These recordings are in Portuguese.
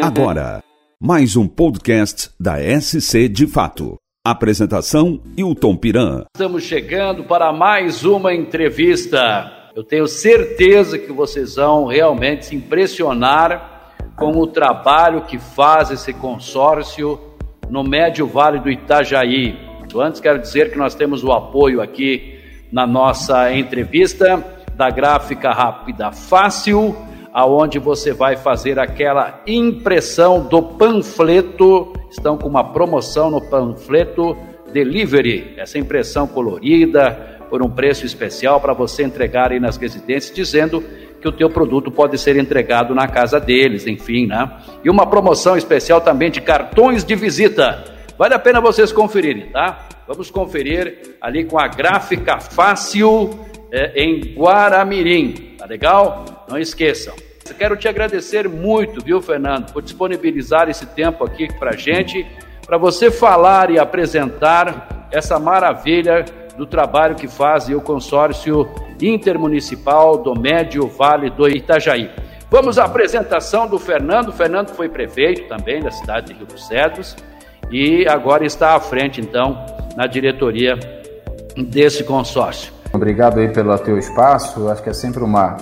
Agora, mais um podcast da SC de Fato. Apresentação: Hilton Piran. Estamos chegando para mais uma entrevista. Eu tenho certeza que vocês vão realmente se impressionar com o trabalho que faz esse consórcio no Médio Vale do Itajaí. Antes, quero dizer que nós temos o apoio aqui na nossa entrevista da gráfica rápida fácil aonde você vai fazer aquela impressão do panfleto. Estão com uma promoção no panfleto Delivery, essa impressão colorida por um preço especial para você entregar aí nas residências, dizendo que o teu produto pode ser entregado na casa deles, enfim, né? E uma promoção especial também de cartões de visita. Vale a pena vocês conferirem, tá? Vamos conferir ali com a gráfica fácil é, em Guaramirim, tá legal? Não esqueçam. Quero te agradecer muito, viu, Fernando, por disponibilizar esse tempo aqui para gente, para você falar e apresentar essa maravilha do trabalho que faz o consórcio intermunicipal do Médio Vale do Itajaí. Vamos à apresentação do Fernando. O Fernando foi prefeito também da cidade de Rio dos Cedros e agora está à frente, então, na diretoria desse consórcio. Obrigado aí pelo teu espaço. Acho que é sempre uma,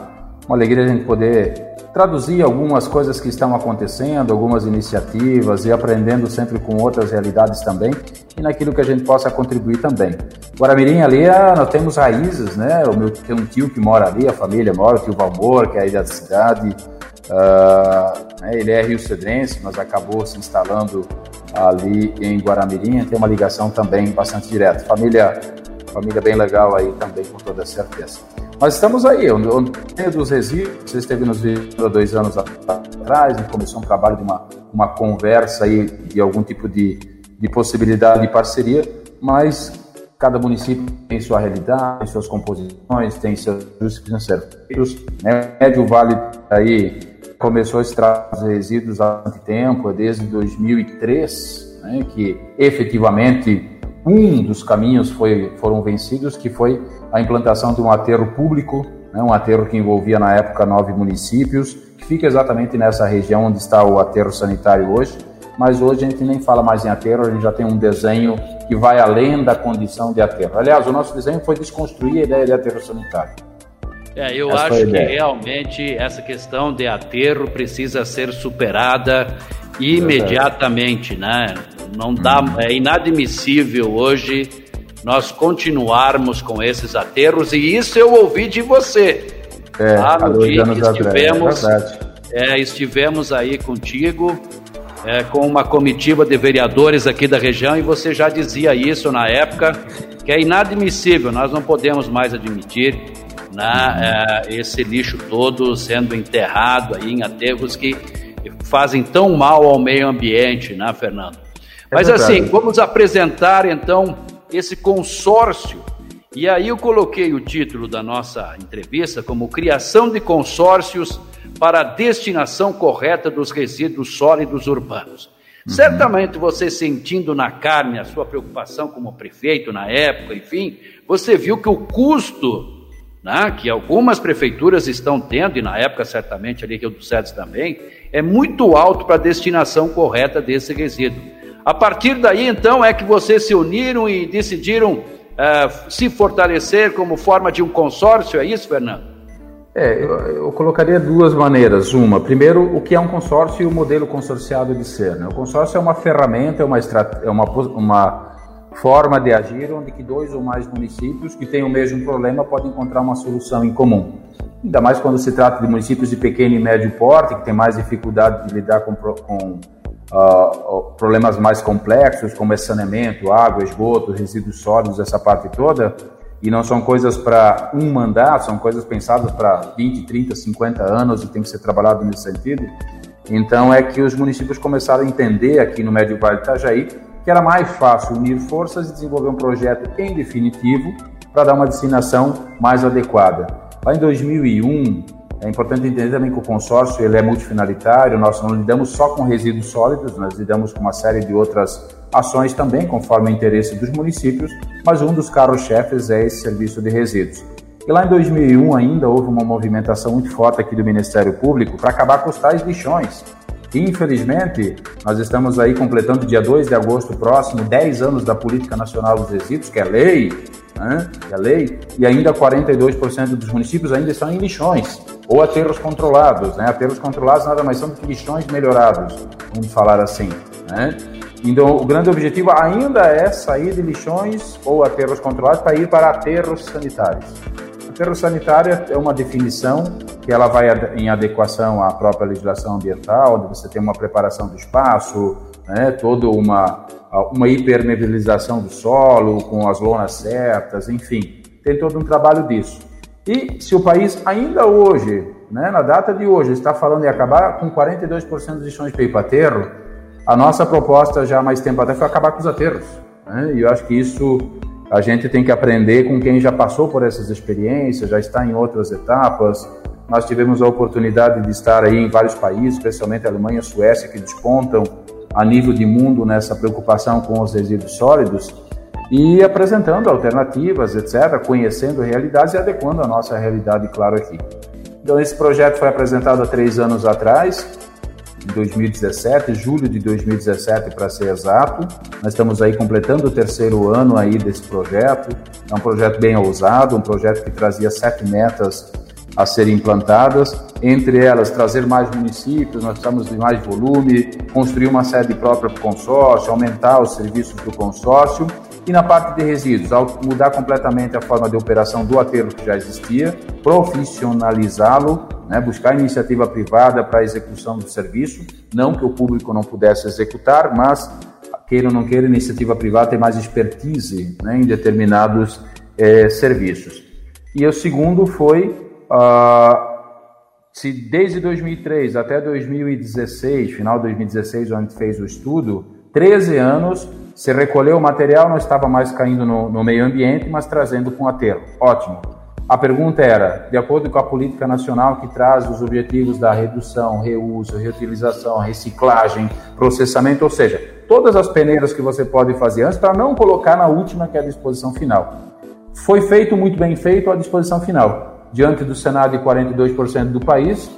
uma alegria a gente poder traduzir algumas coisas que estão acontecendo, algumas iniciativas e aprendendo sempre com outras realidades também e naquilo que a gente possa contribuir também. Guaramirim ali, ah, nós temos raízes, né? O meu tem um tio que mora ali, a família mora, o tio Valmor, que é aí da cidade. Uh, ele é rio-cedrense, mas acabou se instalando ali em Guaramirim, tem uma ligação também bastante direta. Família, família bem legal aí também, com toda certeza. Mas estamos aí, onde tem dos resíduos, você esteve nos vídeos há dois anos atrás, gente começou um trabalho de uma, uma conversa aí de algum tipo de, de possibilidade de parceria, mas cada município tem sua realidade, tem suas composições, tem seus ajustes financeiros. Né? Médio Vale aí começou a extrair os resíduos há muito tempo, desde 2003, né, que efetivamente um dos caminhos foi, foram vencidos, que foi a implantação de um aterro público, né, um aterro que envolvia na época nove municípios, que fica exatamente nessa região onde está o aterro sanitário hoje. Mas hoje a gente nem fala mais em aterro, a gente já tem um desenho que vai além da condição de aterro. Aliás, o nosso desenho foi desconstruir a ideia de aterro sanitário. É, eu essa acho que realmente essa questão de aterro precisa ser superada imediatamente, né? Não dá, é inadmissível hoje nós continuarmos com esses aterros, e isso eu ouvi de você. É, lá no dia que estivemos, é, é, estivemos aí contigo, é, com uma comitiva de vereadores aqui da região, e você já dizia isso na época, que é inadmissível, nós não podemos mais admitir né, é, esse lixo todo sendo enterrado aí em aterros que fazem tão mal ao meio ambiente, né, Fernando? É Mas assim, vamos apresentar então esse consórcio. E aí eu coloquei o título da nossa entrevista como Criação de Consórcios para a Destinação Correta dos Resíduos Sólidos Urbanos. Uhum. Certamente você sentindo na carne a sua preocupação como prefeito na época, enfim, você viu que o custo né, que algumas prefeituras estão tendo, e na época certamente ali Rio dos Cedros também, é muito alto para a destinação correta desse resíduo. A partir daí, então, é que vocês se uniram e decidiram uh, se fortalecer como forma de um consórcio, é isso, Fernando? É, eu, eu, colocaria duas maneiras. Uma, primeiro, o que é um consórcio e o modelo consorciado de ser. Né? O consórcio é uma ferramenta, é uma, é uma, uma forma de agir onde que dois ou mais municípios que têm o mesmo problema podem encontrar uma solução em comum. Ainda mais quando se trata de municípios de pequeno e médio porte, que têm mais dificuldade de lidar com, com uh, problemas mais complexos, como é saneamento, água, esgoto, resíduos sólidos, essa parte toda, e não são coisas para um mandato, são coisas pensadas para 20, 30, 50 anos e tem que ser trabalhado nesse sentido. Então é que os municípios começaram a entender aqui no Médio Vale do Itajaí que era mais fácil unir forças e desenvolver um projeto em definitivo para dar uma destinação mais adequada. Lá em 2001, é importante entender também que o consórcio ele é multifinalitário, nós não lidamos só com resíduos sólidos, nós lidamos com uma série de outras ações também, conforme o interesse dos municípios, mas um dos carros-chefes é esse serviço de resíduos. E lá em 2001 ainda houve uma movimentação muito forte aqui do Ministério Público para acabar com os tais lixões. Infelizmente, nós estamos aí completando dia 2 de agosto próximo 10 anos da Política Nacional dos Resíduos, que é lei, né? que é lei, e ainda 42% dos municípios ainda estão em lixões ou aterros controlados. Né? Aterros controlados nada mais são do que lixões melhorados, vamos falar assim. Né? Então, o grande objetivo ainda é sair de lixões ou aterros controlados para ir para aterros sanitários. Aterro sanitário é uma definição que ela vai em adequação à própria legislação ambiental, onde você tem uma preparação do espaço, né, toda uma, uma hipermeabilização do solo, com as lonas certas, enfim, tem todo um trabalho disso. E se o país ainda hoje, né, na data de hoje, está falando em acabar com 42% dos lixões de aterro, a nossa proposta já há mais tempo até foi acabar com os aterros. Né? E eu acho que isso a gente tem que aprender com quem já passou por essas experiências, já está em outras etapas. Nós tivemos a oportunidade de estar aí em vários países, especialmente Alemanha Suécia, que despontam a nível de mundo nessa preocupação com os resíduos sólidos e apresentando alternativas, etc., conhecendo realidades e adequando a nossa realidade, claro, aqui. Então, esse projeto foi apresentado há três anos atrás, em 2017, julho de 2017 para ser exato. Nós estamos aí completando o terceiro ano aí desse projeto. É um projeto bem ousado, um projeto que trazia sete metas a serem implantadas, entre elas trazer mais municípios, nós precisamos de mais volume, construir uma sede própria para o consórcio, aumentar os serviços do consórcio e na parte de resíduos, mudar completamente a forma de operação do aterro que já existia, profissionalizá-lo, né, buscar iniciativa privada para a execução do serviço, não que o público não pudesse executar, mas queira ou não queira, iniciativa privada tem mais expertise né, em determinados eh, serviços. E o segundo foi Uh, se desde 2003 até 2016, final de 2016, onde fez o estudo, 13 anos, se recolheu o material, não estava mais caindo no, no meio ambiente, mas trazendo com aterro. Ótimo. A pergunta era, de acordo com a política nacional que traz os objetivos da redução, reuso, reutilização, reciclagem, processamento, ou seja, todas as peneiras que você pode fazer antes para não colocar na última que é a disposição final. Foi feito muito bem feito a disposição final diante do Senado de 42% do país,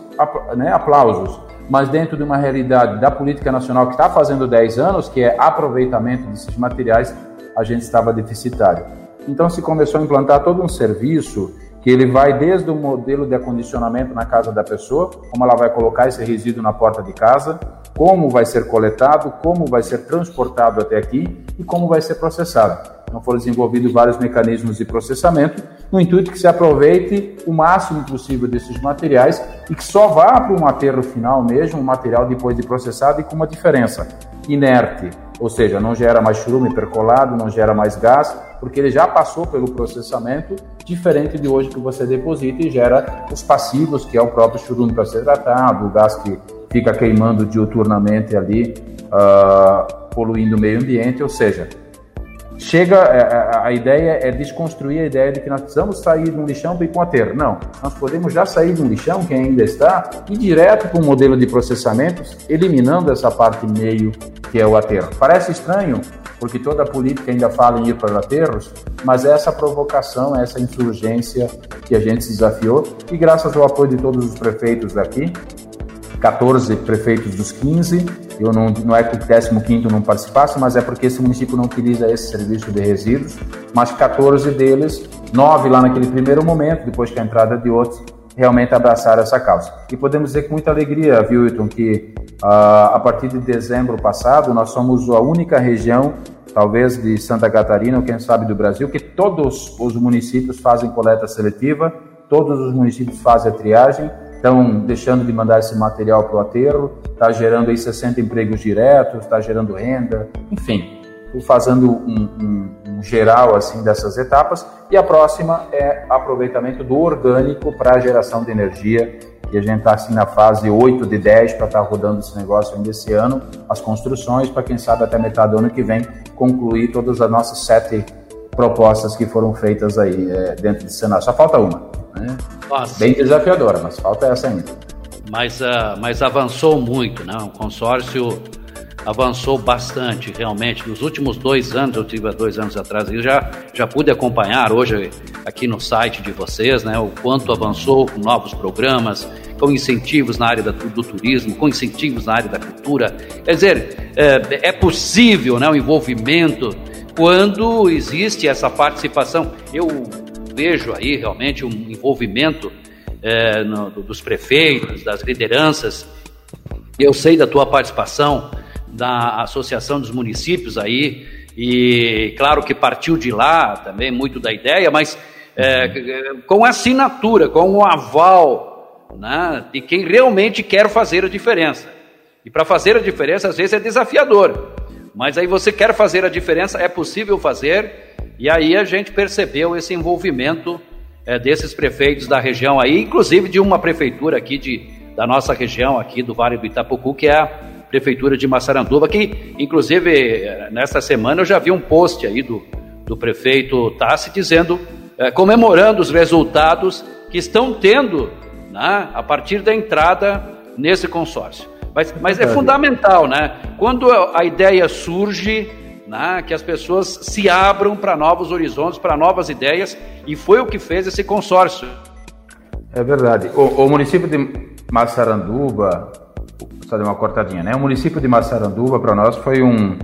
né, aplausos. Mas dentro de uma realidade da política nacional que está fazendo 10 anos, que é aproveitamento desses materiais, a gente estava deficitário. Então se começou a implantar todo um serviço que ele vai desde o modelo de acondicionamento na casa da pessoa, como ela vai colocar esse resíduo na porta de casa, como vai ser coletado, como vai ser transportado até aqui e como vai ser processado. Então foram desenvolvidos vários mecanismos de processamento no intuito que se aproveite o máximo possível desses materiais e que só vá para um aterro final mesmo, um material depois de processado e com uma diferença, inerte, ou seja, não gera mais churume percolado, não gera mais gás, porque ele já passou pelo processamento, diferente de hoje que você deposita e gera os passivos, que é o próprio churume para ser tratado, o gás que fica queimando diuturnamente ali, uh, poluindo o meio ambiente, ou seja, chega a, é, é, a, ideia é desconstruir a ideia de que nós precisamos sair de um lixão para ir para um aterro. Não, nós podemos já sair de um lixão que ainda está e direto para um modelo de processamentos, eliminando essa parte meio que é o aterro. Parece estranho, porque toda a política ainda fala em ir para aterros, mas essa provocação, essa insurgência que a gente se desafiou e graças ao apoio de todos os prefeitos daqui, 14 prefeitos dos 15, eu não, não é que o 15 não participasse, mas é porque esse município não utiliza esse serviço de resíduos, mas 14 deles, 9 lá naquele primeiro momento, depois que a entrada de outros, realmente abraçaram essa causa. E podemos dizer com muita alegria, Wilton, que uh, a partir de dezembro passado, nós somos a única região, talvez de Santa Catarina, ou quem sabe do Brasil, que todos os municípios fazem coleta seletiva, todos os municípios fazem a triagem, estão deixando de mandar esse material para o aterro, está gerando aí 60 empregos diretos, está gerando renda, enfim, fazendo um, um, um, geral assim dessas etapas. E a próxima é aproveitamento do orgânico para geração de energia, e a gente está assim na fase 8 de 10 para estar tá rodando esse negócio ainda esse ano, as construções, para quem sabe até metade do ano que vem concluir todas as nossas sete propostas que foram feitas aí é, dentro do Senado. Só falta uma. Né? Bem desafiadora, mas falta essa ainda. Mas, uh, mas avançou muito, né? O consórcio avançou bastante, realmente. Nos últimos dois anos, eu tive há dois anos atrás, eu já, já pude acompanhar hoje aqui no site de vocês, né? O quanto avançou com novos programas, com incentivos na área do turismo, com incentivos na área da cultura. Quer dizer, é, é possível né, o envolvimento quando existe essa participação. Eu vejo aí realmente um envolvimento é, no, dos prefeitos, das lideranças. Eu sei da tua participação da Associação dos Municípios aí, e claro que partiu de lá também muito da ideia, mas é, com assinatura, com o aval né, de quem realmente quer fazer a diferença. E para fazer a diferença, às vezes é desafiador, mas aí você quer fazer a diferença, é possível fazer, e aí a gente percebeu esse envolvimento é, desses prefeitos da região aí, inclusive de uma prefeitura aqui de, da nossa região, aqui do Vale do Itapucu, que é a prefeitura de Massaranduba, que inclusive nesta semana eu já vi um post aí do, do prefeito Tassi dizendo, é, comemorando os resultados que estão tendo né, a partir da entrada nesse consórcio. Mas, mas é fundamental, né? Quando a ideia surge, né, que as pessoas se abram para novos horizontes, para novas ideias, e foi o que fez esse consórcio. É verdade. O, o município de Massaranduba, só deu uma cortadinha, né? O município de Massaranduba, para nós, foi um,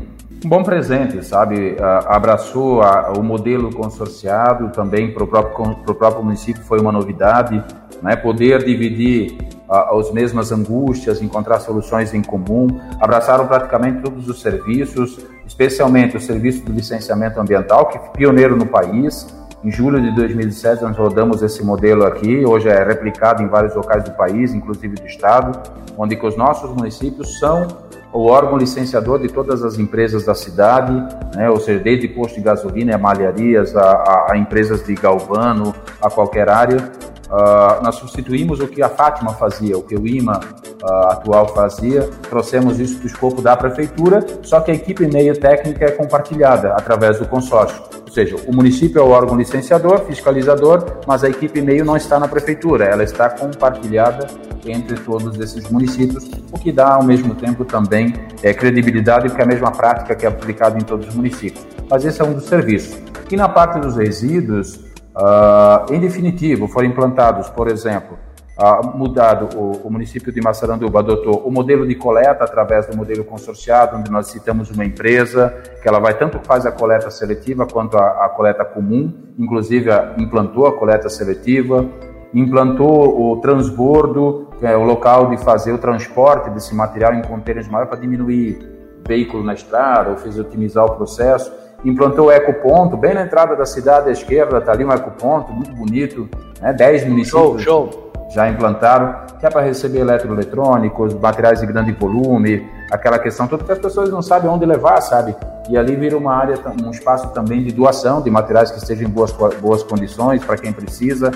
um bom presente, sabe? abraçou a, o modelo consorciado, também para o próprio, próprio município foi uma novidade, né? Poder dividir as mesmas angústias, encontrar soluções em comum, abraçaram praticamente todos os serviços, especialmente o serviço de licenciamento ambiental, que é pioneiro no país. Em julho de 2017 nós rodamos esse modelo aqui, hoje é replicado em vários locais do país, inclusive do estado, onde que os nossos municípios são o órgão licenciador de todas as empresas da cidade, né, ou seja, desde posto de gasolina, a malharias, a, a, a empresas de galvano, a qualquer área, Uh, nós substituímos o que a Fátima fazia, o que o IMA uh, atual fazia, trouxemos isso para o escopo da prefeitura, só que a equipe meio técnica é compartilhada através do consórcio. Ou seja, o município é o órgão licenciador, fiscalizador, mas a equipe meio não está na prefeitura, ela está compartilhada entre todos esses municípios, o que dá ao mesmo tempo também é, credibilidade, porque é a mesma prática que é aplicada em todos os municípios. Mas esse é um dos serviços. E na parte dos resíduos, Uh, em definitivo, foram implantados, por exemplo, uh, mudado o, o, município de Massaranduba adotou o modelo de coleta através do modelo consorciado, onde nós citamos uma empresa que ela vai tanto faz a coleta seletiva quanto a, a coleta comum, inclusive a, implantou a coleta seletiva, implantou o transbordo, que é o local de fazer o transporte desse material em contêineres maiores para diminuir veículo na estrada ou fez otimizar o processo implantou o ecoponto bem na entrada da cidade à esquerda, está ali um ecoponto muito bonito, né? 10 municípios show, show. já implantaram, que é para receber eletroeletrônicos, materiais de grande volume, aquela questão toda que as pessoas não sabem onde levar, sabe? E ali vira uma área, um espaço também de doação de materiais que estejam em boas, boas condições para quem precisa.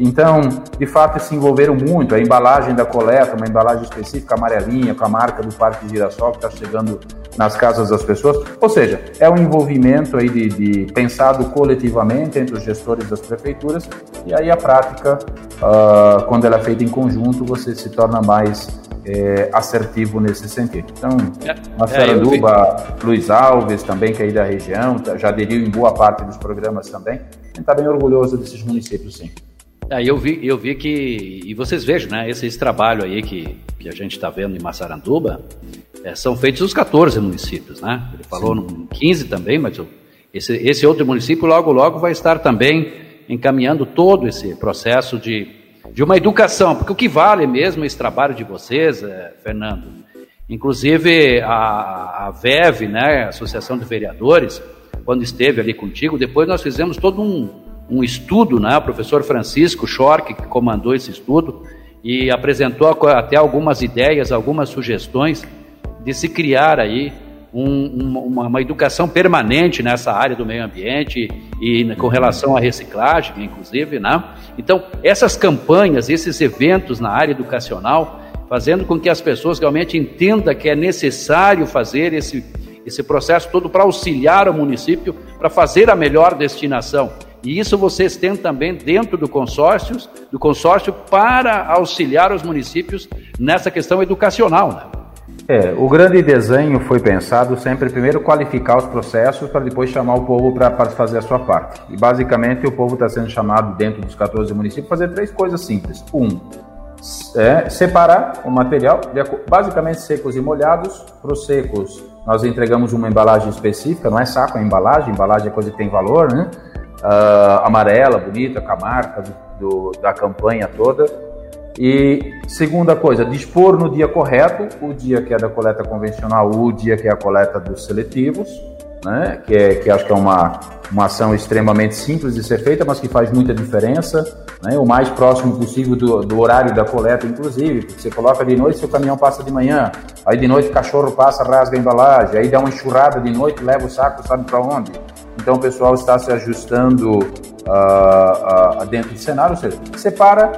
Então, de fato, se envolveram muito. A embalagem da coleta, uma embalagem específica amarelinha, com a marca do Parque Girassol, que está chegando nas casas das pessoas. Ou seja, é um envolvimento aí de, de, pensado coletivamente entre os gestores das prefeituras e aí a prática, uh, quando ela é feita em conjunto, você se torna mais é, assertivo nesse sentido. Então, é, Massaranduba, é, Luiz Alves também, que é aí da região, tá, já aderiu em boa parte dos programas também. A gente está bem orgulhoso desses municípios, sim. É, eu vi, eu vi que, e vocês vejam, né, esse, esse trabalho aí que, que a gente está vendo em Massaranduba, é, são feitos os 14 municípios, né? Ele falou Sim. no 15 também, mas esse, esse outro município logo, logo vai estar também encaminhando todo esse processo de, de uma educação, porque o que vale mesmo esse trabalho de vocês, é, Fernando, inclusive a, a VEV, né, Associação de Vereadores, quando esteve ali contigo, depois nós fizemos todo um, um estudo, né, o professor Francisco Schork, que comandou esse estudo, e apresentou até algumas ideias, algumas sugestões, de se criar aí um, uma, uma, educação permanente nessa área do meio ambiente e com relação à reciclagem, inclusive, né? Então, essas campanhas, esses eventos na área educacional, fazendo com que as pessoas realmente entendam que é necessário fazer esse, esse processo todo para auxiliar o município para fazer a melhor destinação. E isso vocês têm também dentro do consórcio, do consórcio para auxiliar os municípios nessa questão educacional, né? É, o grande desenho foi pensado sempre primeiro qualificar os processos para depois chamar o povo para fazer a sua parte. E basicamente o povo está sendo chamado dentro dos 14 municípios fazer três coisas simples. Um, é, separar o material, basicamente secos e molhados. Para os secos, nós entregamos uma embalagem específica, não é saco, é embalagem. Embalagem é coisa que tem valor, né? Uh, amarela, bonita, com a marca do, da campanha toda. E segunda coisa, dispor no dia correto, o dia que é da coleta convencional, o dia que é a coleta dos seletivos né? que, é, que acho que é uma, uma ação extremamente simples de ser feita, mas que faz muita diferença, né? o mais próximo possível do, do horário da coleta, inclusive, porque você coloca de noite, seu caminhão passa de manhã, aí de noite o cachorro passa, rasga a embalagem, aí dá uma enxurrada de noite, leva o saco, sabe para onde? Então o pessoal está se ajustando uh, uh, dentro do cenário, ou seja, separa,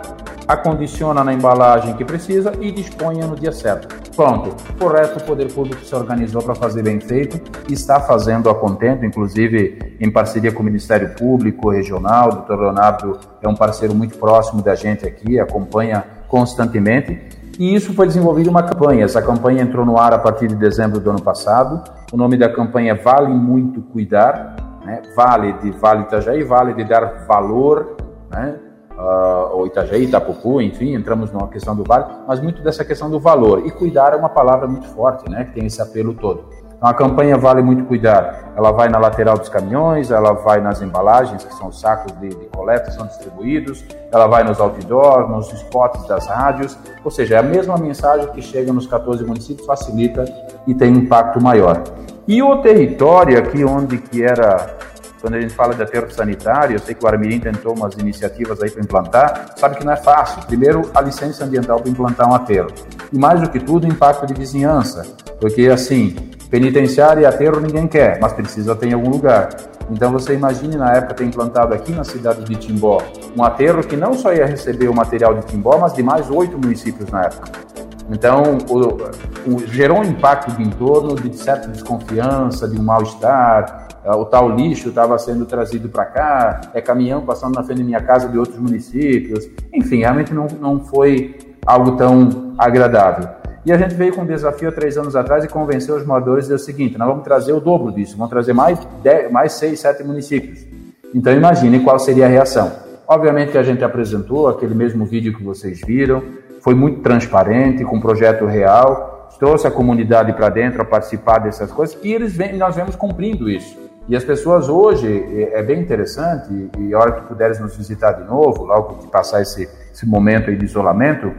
acondiciona na embalagem que precisa e disponha no dia certo. Pronto. O resto, o poder público se organizou para fazer bem feito e está fazendo a contento, inclusive em parceria com o Ministério Público Regional. O doutor Leonardo é um parceiro muito próximo da gente aqui, acompanha constantemente. E isso foi desenvolvido uma campanha. Essa campanha entrou no ar a partir de dezembro do ano passado. O nome da campanha é Vale Muito Cuidar. Né? Vale de Vale Itajaí, vale de dar valor, né? uh, ou Itajaí, Itapucu, enfim, entramos numa questão do vale, mas muito dessa questão do valor. E cuidar é uma palavra muito forte, né, que tem esse apelo todo. Então a campanha Vale Muito Cuidar, ela vai na lateral dos caminhões, ela vai nas embalagens, que são os sacos de, de coleta, são distribuídos, ela vai nos outdoors, nos spots das rádios, ou seja, é a mesma mensagem que chega nos 14 municípios, facilita e tem um impacto maior. E o território aqui onde que era quando a gente fala de aterro sanitário, eu sei que o Armirim tentou umas iniciativas aí para implantar, sabe que não é fácil. Primeiro, a licença ambiental para implantar um aterro. E mais do que tudo, o impacto de vizinhança. Porque, assim, penitenciário e aterro ninguém quer, mas precisa ter em algum lugar. Então você imagine na época ter implantado aqui na cidade de Timbó um aterro que não só ia receber o material de Timbó, mas de mais oito municípios na época. Então, o, o, gerou um impacto de entorno de certa desconfiança, de um mal-estar, é, o tal lixo estava sendo trazido para cá, é caminhão passando na frente da minha casa de outros municípios. Enfim, realmente não, não foi algo tão agradável. E a gente veio com um desafio há três anos atrás e convenceu os moradores do seguinte: nós vamos trazer o dobro disso, vamos trazer mais, dez, mais seis, sete municípios. Então imagine qual seria a reação. Obviamente que a gente apresentou aquele mesmo vídeo que vocês viram, foi muito transparente, com um projeto real, trouxe a comunidade para dentro a participar dessas coisas e eles vem, nós vemos cumprindo isso. E as pessoas hoje, é, é bem interessante, e a hora que puderes nos visitar de novo, logo que passar esse, esse momento de isolamento,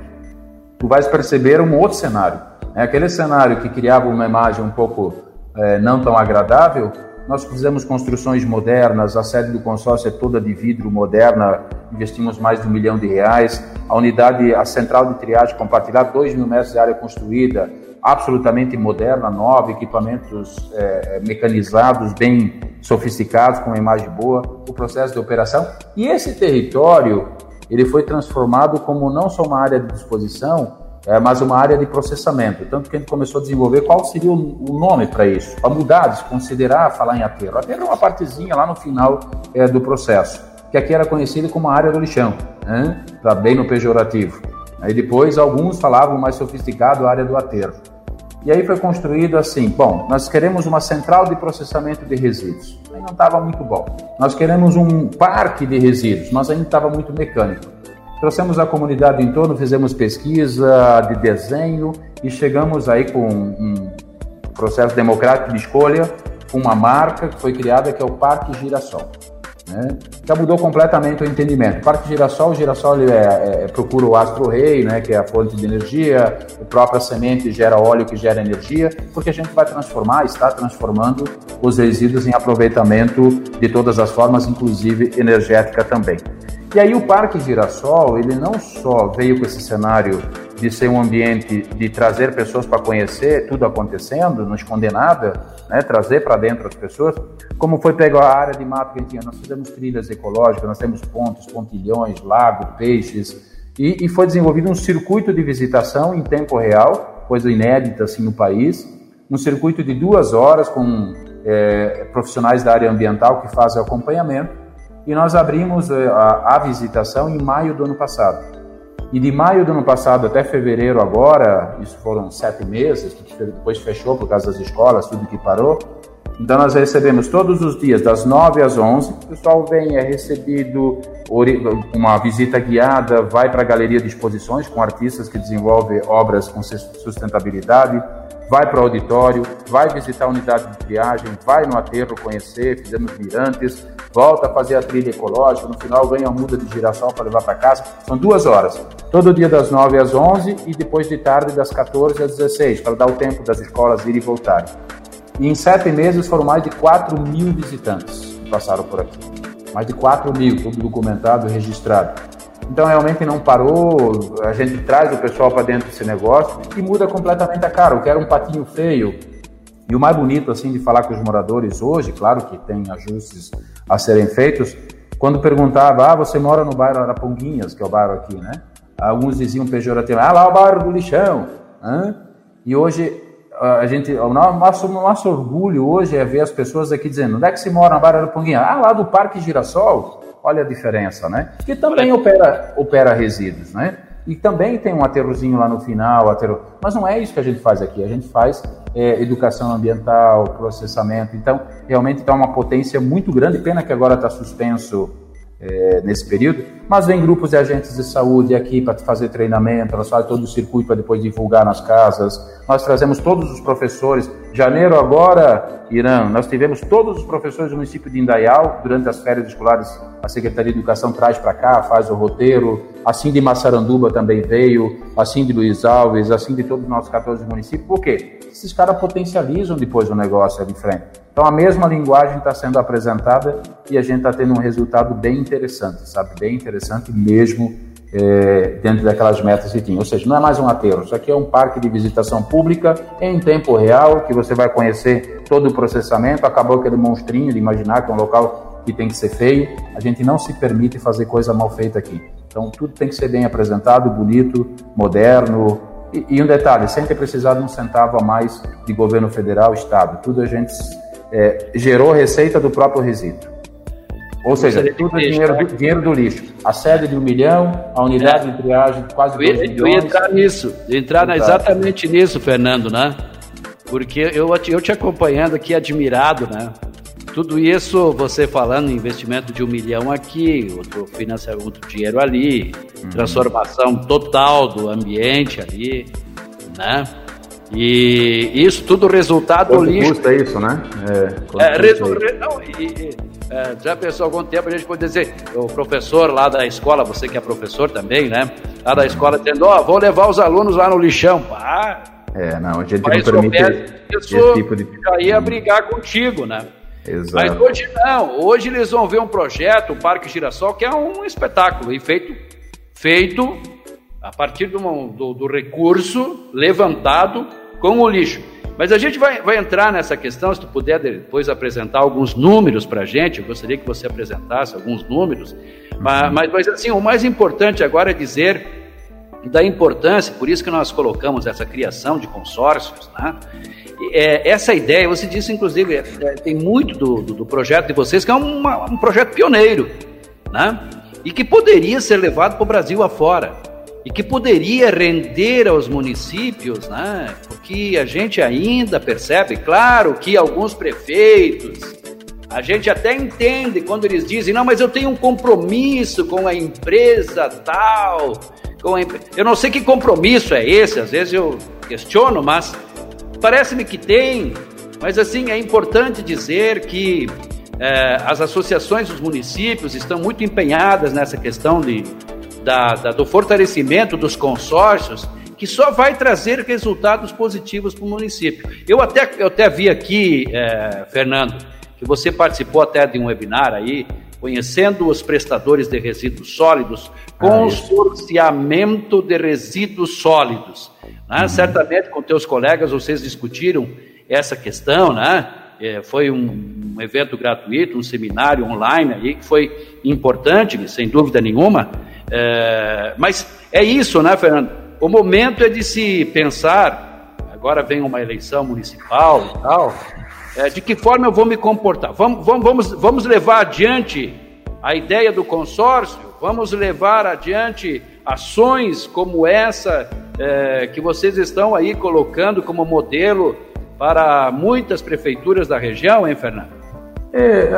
tu vais perceber um outro cenário. É aquele cenário que criava uma imagem um pouco é, não tão agradável, nós fizemos construções modernas, a sede do consórcio é toda de vidro moderna, investimos mais de um milhão de reais, a unidade, a central de triagem compartilhada, dois mil metros de área construída, absolutamente moderna, nova, equipamentos é, mecanizados, bem sofisticados, com uma imagem boa, o processo de operação. E esse território, ele foi transformado como não só uma área de disposição, é, mas uma área de processamento. Tanto que a gente começou a desenvolver qual seria o, nome para isso, para mudar, desconsiderar falar em aterro. Aterro é uma partezinha lá no final é, do processo, que aqui era conhecido como a área do lixão, né? Bem no pejorativo. Aí depois alguns falavam mais sofisticado a área do aterro. E aí foi construído assim: bom, nós queremos uma central de processamento de resíduos. Aí não estava muito bom. Nós queremos um parque de resíduos, mas ainda estava muito mecânico. Trouxemos a comunidade em torno, fizemos pesquisa de desenho e chegamos aí com um processo democrático de escolha, com uma marca que foi criada que é o Parque Girassol. Né? Já mudou completamente o entendimento. Parque Girassol, o girassol ele é, é, é, procura o astro rei, né, que é a fonte de energia, a própria semente gera óleo que gera energia, porque a gente vai transformar, está transformando os resíduos em aproveitamento de todas as formas, inclusive energética também. E aí o Parque Girassol, ele não só veio com esse cenário de ser um ambiente de trazer pessoas para conhecer tudo acontecendo, não esconder nada, né, trazer para dentro as pessoas, como foi pegar a área de mato que a gente tinha. Nós fizemos trilhas ecológicas, nós temos pontos, pontilhões, lagos, peixes, e, e, foi desenvolvido um circuito de visitação em tempo real, coisa inédita assim no país, um circuito de duas horas com é, profissionais da área ambiental que fazem acompanhamento, e nós abrimos é, a, a visitação em maio do ano passado. E de maio do ano passado até fevereiro agora, isso foram sete meses, que depois fechou por causa das escolas, tudo que parou, Então nós recebemos todos os dias, das 9 às 11, o pessoal vem, é recebido uma visita guiada, vai para a galeria de exposições com artistas que desenvolvem obras com sustentabilidade, vai para o auditório, vai visitar a unidade de triagem, vai no aterro conhecer, fizemos mirantes, volta a fazer a trilha ecológica, no final ganha uma muda de girassol para levar para casa. São duas horas, todo dia das 9 às 11 e depois de tarde das 14 às 16, para dar o tempo das escolas ir e voltarem. E em sete meses foram mais de 4 mil visitantes que passaram por aqui. Mais de 4 mil, tudo documentado e registrado. Então realmente não parou, a gente traz o pessoal para dentro desse negócio e muda completamente a cara. Eu quero um patinho feio. E o mais bonito assim de falar com os moradores hoje, claro que tem ajustes a serem feitos, quando perguntava, ah, você mora no bairro Araponguinhas, que é o bairro aqui, né? Alguns diziam pejorativamente, ah, lá é o bairro do lixão. Hã? E hoje a gente, o nosso, nosso orgulho hoje é ver as pessoas aqui dizendo, onde é que se mora no bairro Araponguinhas? Ah, lá do Parque Girassol. Olha a diferença, né? Que também opera, opera resíduos, né? E também tem um aterrozinho lá no final, aterro... mas não é isso que a gente faz aqui. A gente faz é, educação ambiental, processamento. Então, realmente está uma potência muito grande. Pena que agora está suspenso é, nesse período, mas vem grupos de agentes de saúde aqui para fazer treinamento, elas fazem todo o circuito para depois divulgar nas casas. Nós trazemos todos os professores. Janeiro agora, Irã, nós tivemos todos os professores do município de Indaial durante as férias escolares. A Secretaria de Educação traz para cá, faz o roteiro. Assim de Massaranduba também veio, assim de Luiz Alves, assim de todos os nossos 14 municípios. Por quê? Esses caras potencializam depois o negócio ali em frente. Então a mesma linguagem está sendo apresentada e a gente está tendo um resultado bem interessante, sabe? Bem interessante mesmo é, dentro daquelas metas que tinha. Ou seja, não é mais um aterro, isso aqui é um parque de visitação pública em tempo real, que você vai conhecer todo o processamento. Acabou aquele monstrinho de imaginar que é um local que tem que ser feio. A gente não se permite fazer coisa mal feita aqui. Então tudo tem que ser bem apresentado, bonito, moderno. E, e um detalhe, sem ter precisado um centavo a mais de governo federal, estado. Tudo a gente é, gerou receita do próprio resíduo. Ou seja, tudo é dinheiro, do, dinheiro do lixo. A sede de um milhão, a unidade é. de triagem quase dois milhões. Eu ia entrar nisso, entrar na, exatamente nisso, Fernando, né? Porque eu, eu te acompanhando aqui, admirado, né? Tudo isso, você falando em investimento de um milhão aqui, outro financiamento, outro dinheiro ali, uhum. transformação total do ambiente ali, né? E isso tudo resultado Quanto lixo. custa isso, né? É, é, resu... não, e, é, já pensou algum tempo a gente pode dizer, o professor lá da escola, você que é professor também, né? Lá da escola dizendo, ó, oh, vou levar os alunos lá no lixão. Pá, é, não, a gente não permite isso esse tipo de... já ia brigar contigo, né? Exato. Mas hoje não, hoje eles vão ver um projeto, o Parque Girassol, que é um espetáculo, e feito, feito a partir do, do, do recurso levantado com o lixo. Mas a gente vai, vai entrar nessa questão, se tu puder depois apresentar alguns números para a gente, eu gostaria que você apresentasse alguns números, mas, mas, mas assim, o mais importante agora é dizer da importância, por isso que nós colocamos essa criação de consórcios, né? É, essa ideia, você disse inclusive, é, é, tem muito do, do, do, projeto de vocês que é uma, um projeto pioneiro, né? E que poderia ser levado para o Brasil afora e que poderia render aos municípios, né? Porque a gente ainda percebe, claro, que alguns prefeitos, a gente até entende quando eles dizem, não, mas eu tenho um compromisso com a empresa tal, com a eu não sei que compromisso é esse, às vezes eu questiono, mas parece-me que tem. Mas assim é importante dizer que é, as associações dos municípios estão muito empenhadas nessa questão de da, da, do fortalecimento dos consórcios, que só vai trazer resultados positivos para o município. Eu até, eu até vi aqui, é, Fernando, que você participou até de um webinar aí, conhecendo os prestadores de resíduos sólidos, ah, consorciamento de resíduos sólidos. Né? Uhum. Certamente com teus colegas vocês discutiram essa questão, né? É, foi um, um, evento gratuito, um seminário online aí que foi importante, sem dúvida nenhuma. É, mas é isso, né, Fernando? O momento é de se pensar, agora vem uma eleição municipal e tal, é, de que forma eu vou me comportar? Vamos, vamos, vamos, levar adiante a ideia do consórcio? Vamos levar adiante ações como essa é, que vocês estão aí colocando como modelo para muitas prefeituras da região, hein, Fernando? É,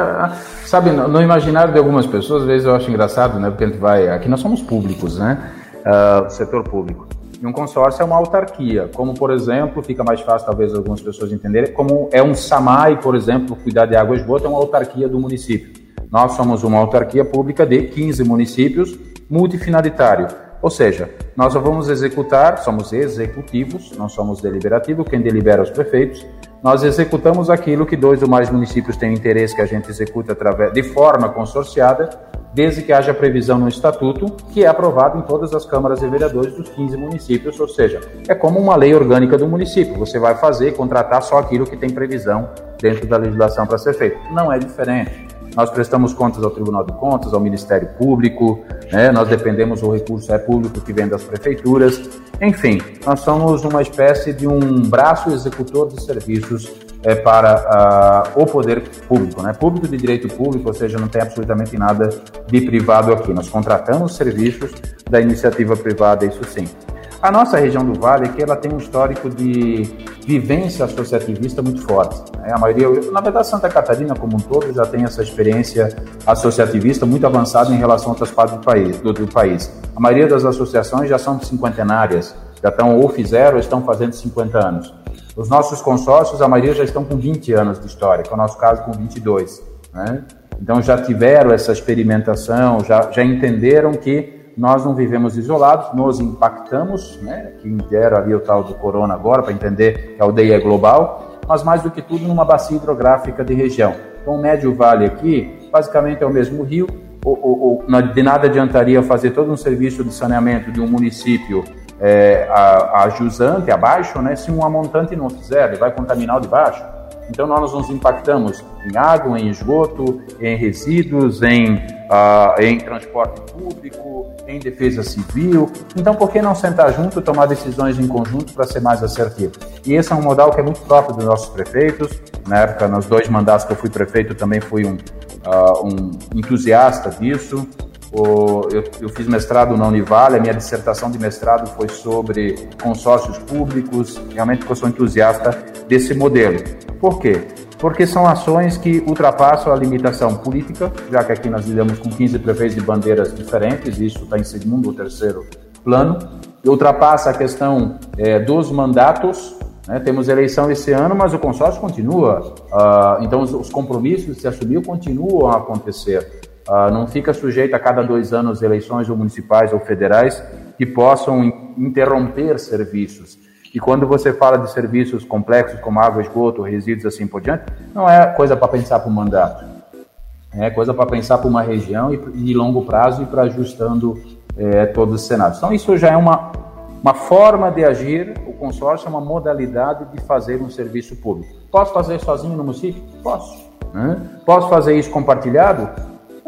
sabe, no imaginário de algumas pessoas, às vezes eu acho engraçado, né? Porque a gente vai. Aqui nós somos públicos, né? Uh, setor público. E um consórcio é uma autarquia, como por exemplo, fica mais fácil talvez algumas pessoas entenderem, como é um SAMAI, por exemplo, cuidar de água e esgoto é uma autarquia do município. Nós somos uma autarquia pública de 15 municípios, multifinalitário. Ou seja, nós só vamos executar, somos executivos, não somos deliberativos, quem delibera é os prefeitos. Nós executamos aquilo que dois ou mais municípios têm interesse que a gente execute através, de forma consorciada, desde que haja previsão no estatuto, que é aprovado em todas as câmaras de vereadores dos 15 municípios, ou seja, é como uma lei orgânica do município. Você vai fazer, contratar só aquilo que tem previsão dentro da legislação para ser feito. Não é diferente. Nós prestamos contas ao Tribunal de Contas, ao Ministério Público, né? nós dependemos, o recurso é público que vem das prefeituras. Enfim, nós somos uma espécie de um braço executor de serviços é, para uh, o poder público, né? público de direito público, ou seja, não tem absolutamente nada de privado aqui. Nós contratamos serviços da iniciativa privada, isso sim. A nossa região do Vale aqui ela tem um histórico de vivência associativista muito forte. Né? A maioria, na verdade, Santa Catarina como um todo já tem essa experiência associativista muito avançada em relação a outras partes do país. Do, do país. A maioria das associações já são cinquentenárias, já estão ou fizeram ou estão fazendo 50 anos. Os nossos consórcios, a maioria já estão com 20 anos de história, que é o nosso caso com 22. Né? Então já tiveram essa experimentação, já, já entenderam que nós não vivemos isolados, nos impactamos, né? Quem dera ali o tal do corona agora, para entender que a aldeia é global, mas mais do que tudo numa bacia hidrográfica de região. Então, o Médio Vale aqui, basicamente é o mesmo rio, ou, de nada adiantaria fazer todo um serviço de saneamento de um município é, a, a jusante, abaixo, né, se um amontante não fizer, ele vai contaminar o de baixo. Então, nós nos impactamos em água, em esgoto, em resíduos, em, uh, em transporte público, em defesa civil. Então, por que não sentar junto tomar decisões em conjunto para ser mais assertivo? E esse é um modal que é muito próprio dos nossos prefeitos. Na época, nos dois mandatos que eu fui prefeito, também fui um, uh, um entusiasta disso. O, eu, eu, fiz mestrado na Univale, a minha dissertação de mestrado foi sobre consórcios públicos, realmente eu sou entusiasta desse modelo. Por quê? Porque são ações que ultrapassam a limitação política, já que aqui nós lidamos com 15 prefeitos de bandeiras diferentes, isso está em segundo ou terceiro plano, ultrapassa a questão é, dos mandatos, né? temos eleição esse ano, mas o consórcio continua, uh, então os, os compromissos que se assumiu continuam a acontecer. Uh, não fica sujeito a cada dois anos eleições ou municipais ou federais que possam interromper serviços. E quando você fala de serviços complexos como água, esgoto, resíduos assim por diante, não é coisa para pensar para o mandato. É coisa para pensar para uma região e de longo prazo e para ajustando é, todos os cenários. Então isso já é uma, uma forma de agir, o consórcio é uma modalidade de fazer um serviço público. Posso fazer sozinho no município? Posso. Né? Posso fazer isso compartilhado?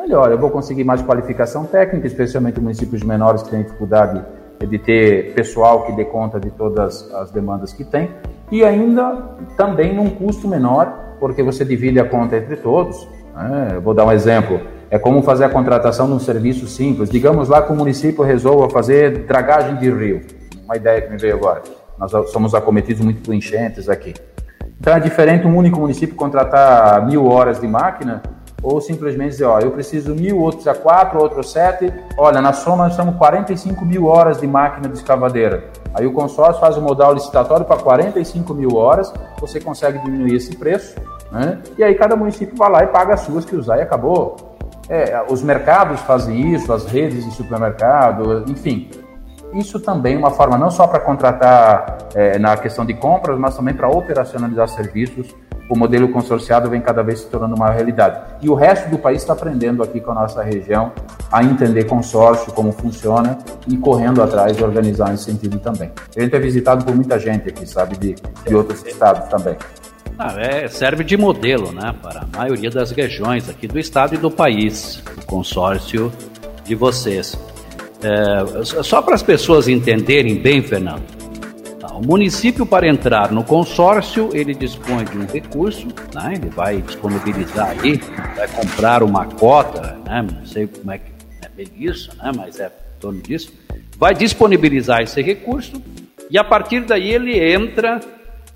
Melhor. Eu vou conseguir mais qualificação técnica, especialmente municípios menores que têm dificuldade de ter pessoal que dê conta de todas as demandas que tem. E ainda também num custo menor, porque você divide a conta entre todos. Né? Eu vou dar um exemplo. É como fazer a contratação de um serviço simples. Digamos lá que o município resolva fazer dragagem de rio. Uma ideia que me veio agora. Nós somos acometidos muito por enchentes aqui. Então é diferente um único município contratar mil horas de máquina ou simplesmente dizer, ó, eu preciso mil, outros a quatro, outros sete. Olha, na soma nós estamos 45 mil horas de máquina de escavadeira. Aí o consórcio faz o modal licitatório para 45 mil horas, você consegue diminuir esse preço, né? E aí cada município vai lá e paga as suas que usar e acabou. É, os mercados fazem isso, as redes de supermercado, enfim. Isso também é uma forma não só para contratar é, na questão de compras, mas também para operacionalizar serviços o modelo consorciado vem cada vez se tornando uma realidade. E o resto do país está aprendendo aqui com a nossa região a entender consórcio, como funciona e correndo atrás de organizar nesse sentido também. A gente é visitado por muita gente aqui, sabe, de, de outros estados também. Ah, é, serve de modelo né, para a maioria das regiões aqui do estado e do país, o consórcio de vocês. É, só para as pessoas entenderem bem, Fernando, o município, para entrar no consórcio, ele dispõe de um recurso, né? ele vai disponibilizar aí, vai comprar uma cota, né? não sei como é que é bem isso, né? mas é em torno disso, vai disponibilizar esse recurso e a partir daí ele entra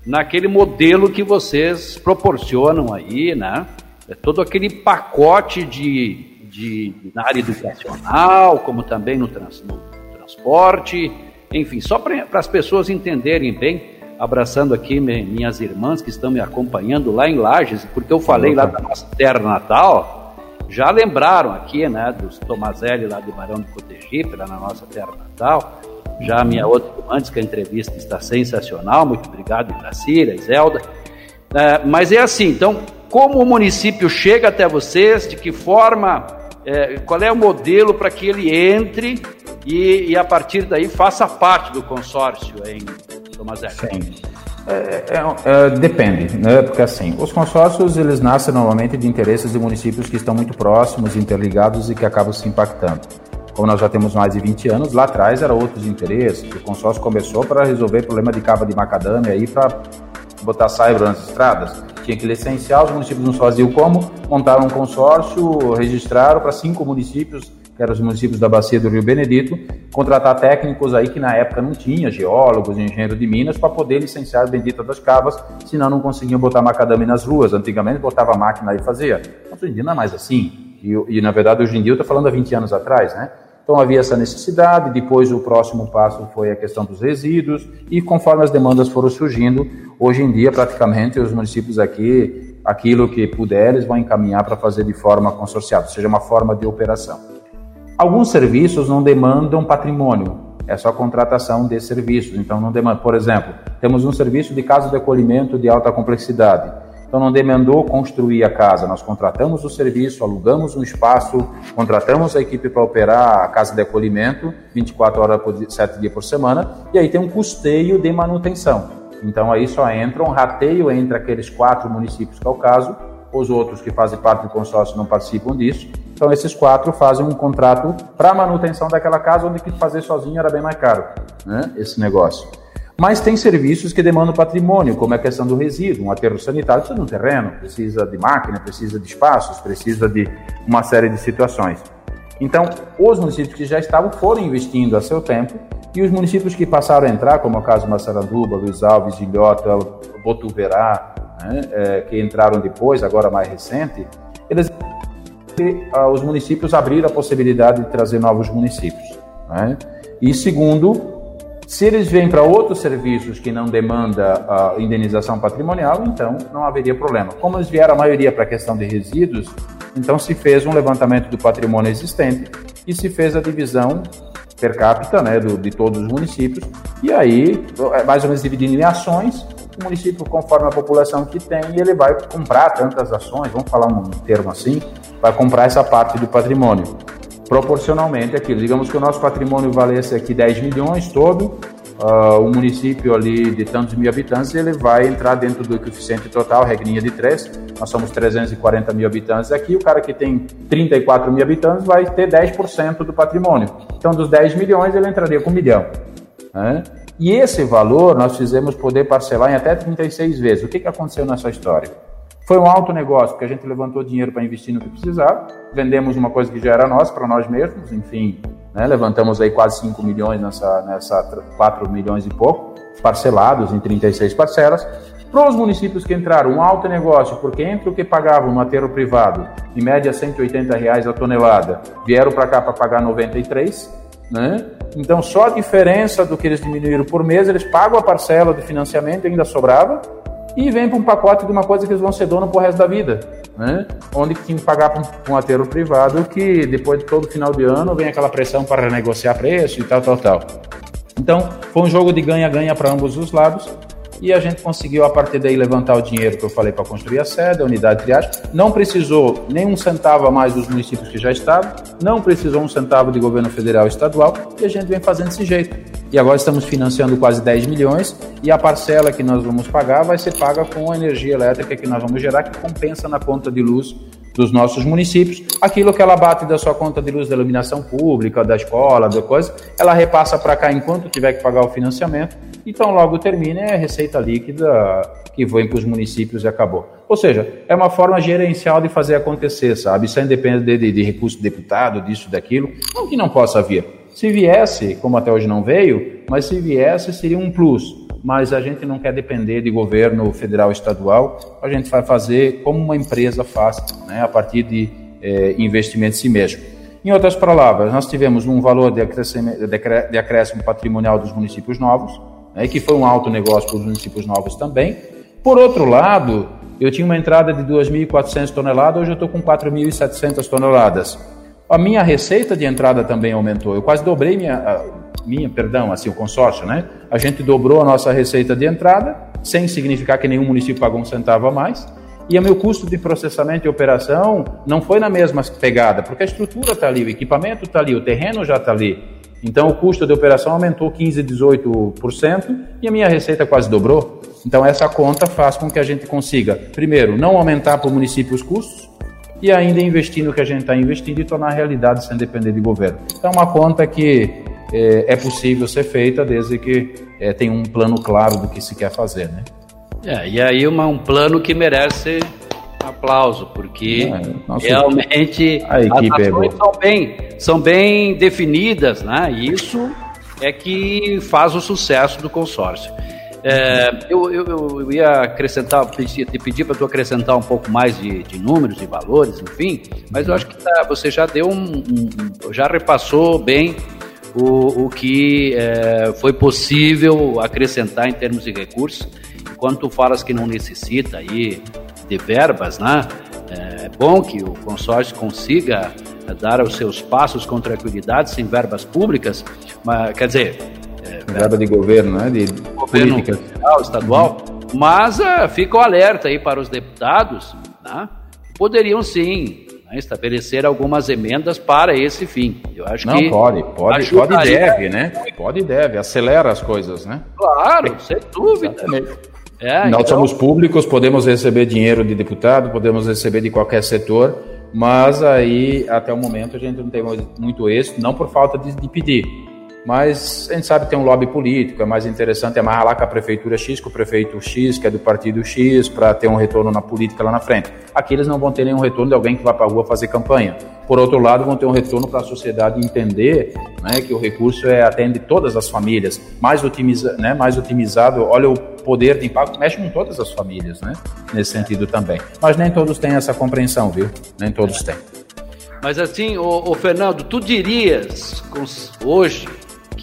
naquele modelo que vocês proporcionam aí, né? É todo aquele pacote de, de na área educacional, como também no, trans, no transporte, enfim, só para as pessoas entenderem bem, abraçando aqui minhas irmãs que estão me acompanhando lá em Lages, porque eu falei lá da nossa terra natal, já lembraram aqui, né, dos Tomazelli lá de Barão de Cotegipe, lá na nossa terra natal, já a minha outra irmã diz que a entrevista está sensacional, muito obrigado, Gracira, Zelda. É, mas é assim, então, como o município chega até vocês, de que forma, é, qual é o modelo para que ele entre e, e, a partir daí faça parte do consórcio em Tomazé? Sim. É, é, é, depende, né? Porque assim, os consórcios eles nascem normalmente de interesses de municípios que estão muito próximos, interligados e que acabam se impactando. Como nós já temos mais de 20 anos, lá atrás era outros interesses. O consórcio começou para resolver problema de cava de macadâmia aí para botar saibro nas estradas. Tinha que licenciar, os municípios não faziam como, montaram um consórcio, registraram para cinco municípios, que eram os municípios da bacia do Rio Benedito, contratar técnicos aí que na época não tinha, geólogos, engenheiros de minas, para poder licenciar a bendita das cavas, senão não conseguiam botar macadame nas ruas. Antigamente botava máquina e fazia. Hoje em dia não é mais assim. E, e na verdade hoje em dia eu estou falando há 20 anos atrás, né? Então havia essa necessidade, depois o próximo passo foi a questão dos resíduos, e conforme as demandas foram surgindo, hoje em dia praticamente os municípios aqui, aquilo que puder, eles vão encaminhar para fazer de forma consorciada, seja, uma forma de operação. Alguns serviços não demandam patrimônio, é só contratação de serviços, então não demanda, por exemplo, temos um serviço de casa de acolhimento de alta complexidade, então não demandou construir a casa, nós contratamos o serviço, alugamos um espaço, contratamos a equipe para operar a casa de acolhimento 24 horas por 7 dias por semana, e aí tem um custeio de manutenção. Então aí só entra um rateio entre aqueles quatro municípios que é o caso, os outros que fazem parte do consórcio não participam disso. Então esses quatro fazem um contrato para manutenção daquela casa, onde que fazer sozinho era bem mais caro, né? Esse negócio. Mas tem serviços que demandam patrimônio, como a questão do resíduo. Um aterro sanitário precisa de um terreno, precisa de máquina, precisa de espaços, precisa de uma série de situações. Então, os municípios que já estavam foram investindo a seu tempo e os municípios que passaram a entrar, como é o caso de Massaranduba, Luiz Alves, Ilhota, Botuverá, né, é, que entraram depois, agora mais recente, eles ah, os municípios abriram a possibilidade de trazer novos municípios. Né? E segundo, se eles vêm para outros serviços que não demanda a indenização patrimonial, então não haveria problema. Como eles vieram a maioria para a questão de resíduos, então se fez um levantamento do patrimônio existente e se fez a divisão per capita né, do, de todos os municípios, e aí, é mais ou menos dividindo em ações, o município, conforme a população que tem, ele vai comprar tantas ações, vamos falar um termo assim, vai comprar essa parte do patrimônio proporcionalmente aquilo. Digamos que o nosso patrimônio valesse aqui 10 milhões todo, uh, o município ali de tantos mil habitantes, ele vai entrar dentro do coeficiente total, regrinha de 3, nós somos 340 mil habitantes aqui, o cara que tem 34 mil habitantes vai ter 10% do patrimônio. Então, dos 10 milhões, ele entraria com um milhão. Né? E esse valor nós fizemos poder parcelar em até 36 vezes. O que, que aconteceu nessa história? Foi um alto negócio, porque a gente levantou dinheiro para investir no que precisava, vendemos uma coisa que já era nossa para nós mesmos, enfim, né, levantamos aí quase 5 milhões nessa, nessa 4 milhões e pouco, parcelados em 36 parcelas. Para os municípios que entraram, um alto negócio, porque entre o que pagavam no aterro privado, em média 180 reais a tonelada, vieram para cá para pagar 93, né? Então, só a diferença do que eles diminuíram por mês, eles pagam a parcela do financiamento, ainda sobrava, e vem para um pacote de uma coisa que eles vão ser dono pro resto da vida, né? Onde tinha que pagar para um, um aterro privado que depois de todo final de ano vem aquela pressão para renegociar preço e tal, tal, tal. Então, foi um jogo de ganha-ganha para ambos os lados e a gente conseguiu a partir daí levantar o dinheiro que eu falei para construir a sede, a unidade de triagem. Não precisou nem um centavo a mais dos municípios que já estavam, não precisou um centavo de governo federal e estadual e a gente vem fazendo desse jeito. E agora estamos financiando quase 10 milhões e a parcela que nós vamos pagar vai ser paga com a energia elétrica que nós vamos gerar, que compensa na conta de luz dos nossos municípios, aquilo que ela bate da sua conta de luz da iluminação pública, da escola, da coisa, ela repassa para cá enquanto tiver que pagar o financiamento então, logo termina é a receita líquida que vem para os municípios e acabou. Ou seja, é uma forma gerencial de fazer acontecer, sabe? Isso independe de, de, de recurso de deputado, disso, daquilo. Não que não possa vir. Se viesse, como até hoje não veio, mas se viesse, seria um plus. Mas a gente não quer depender de governo federal estadual, a gente vai fazer como uma empresa faz, né, a partir de eh, investimento em si mesmo. Em outras palavras, nós tivemos um valor de acréscimo, de acréscimo patrimonial dos municípios novos, né, que foi um alto negócio para os municípios novos também. Por outro lado, eu tinha uma entrada de 2.400 toneladas, hoje eu estou com 4.700 toneladas. A minha receita de entrada também aumentou. Eu quase dobrei minha, minha, perdão, assim, o consórcio, né? A gente dobrou a nossa receita de entrada, sem significar que nenhum município pagou um centavo a mais. E o meu custo de processamento e operação não foi na mesma pegada, porque a estrutura está ali, o equipamento está ali, o terreno já está ali. Então o custo de operação aumentou 15, 18% e a minha receita quase dobrou. Então essa conta faz com que a gente consiga, primeiro, não aumentar para o município os custos e ainda investir no que a gente está investindo e tornar a realidade sem depender de governo. Então é uma conta que é, é possível ser feita desde que é, tem um plano claro do que se quer fazer, né? É, e aí uma, um plano que merece aplauso, porque é, realmente a equipe as ações é são bem, são bem definidas, né? E isso é que faz o sucesso do consórcio. É, eu, eu, eu, ia acrescentar, te pedir para tu acrescentar um pouco mais de, de números e valores, enfim, mas eu acho que tá, você já deu um, um, já repassou bem o, o que é, foi possível acrescentar em termos de recursos. Quando tu falas que não necessita aí de verbas, né? É bom que o consórcio consiga dar os seus passos com tranquilidade, sem verbas públicas, mas quer dizer, é, verba de governo, né? De governo federal, estadual, mas uh, fica o alerta aí para os deputados, né? Poderiam sim estabelecer algumas emendas para esse fim. Eu acho Não, que pode, pode, pode e deve, né? Pode e deve, acelera as coisas, né? Claro, sem dúvida. Exatamente. É, Nós então... somos públicos, podemos receber dinheiro de deputado, podemos receber de qualquer setor, mas aí até o momento a gente não tem muito êxito, não por falta de, de pedir, mas a gente sabe que tem um lobby político, é mais interessante amarrar lá com a prefeitura X, com o prefeito X, que é do partido X, para ter um retorno na política lá na frente. Aqui eles não vão ter nenhum retorno de alguém que vai para a rua fazer campanha. Por outro lado, vão ter um retorno para a sociedade entender né, que o recurso é, atende todas as famílias, mais, otimiza, né, mais otimizado, olha o poder de impacto, mexe com todas as famílias, né, nesse sentido também. Mas nem todos têm essa compreensão, viu? Nem todos têm. Mas assim, o, Fernando, tu dirias hoje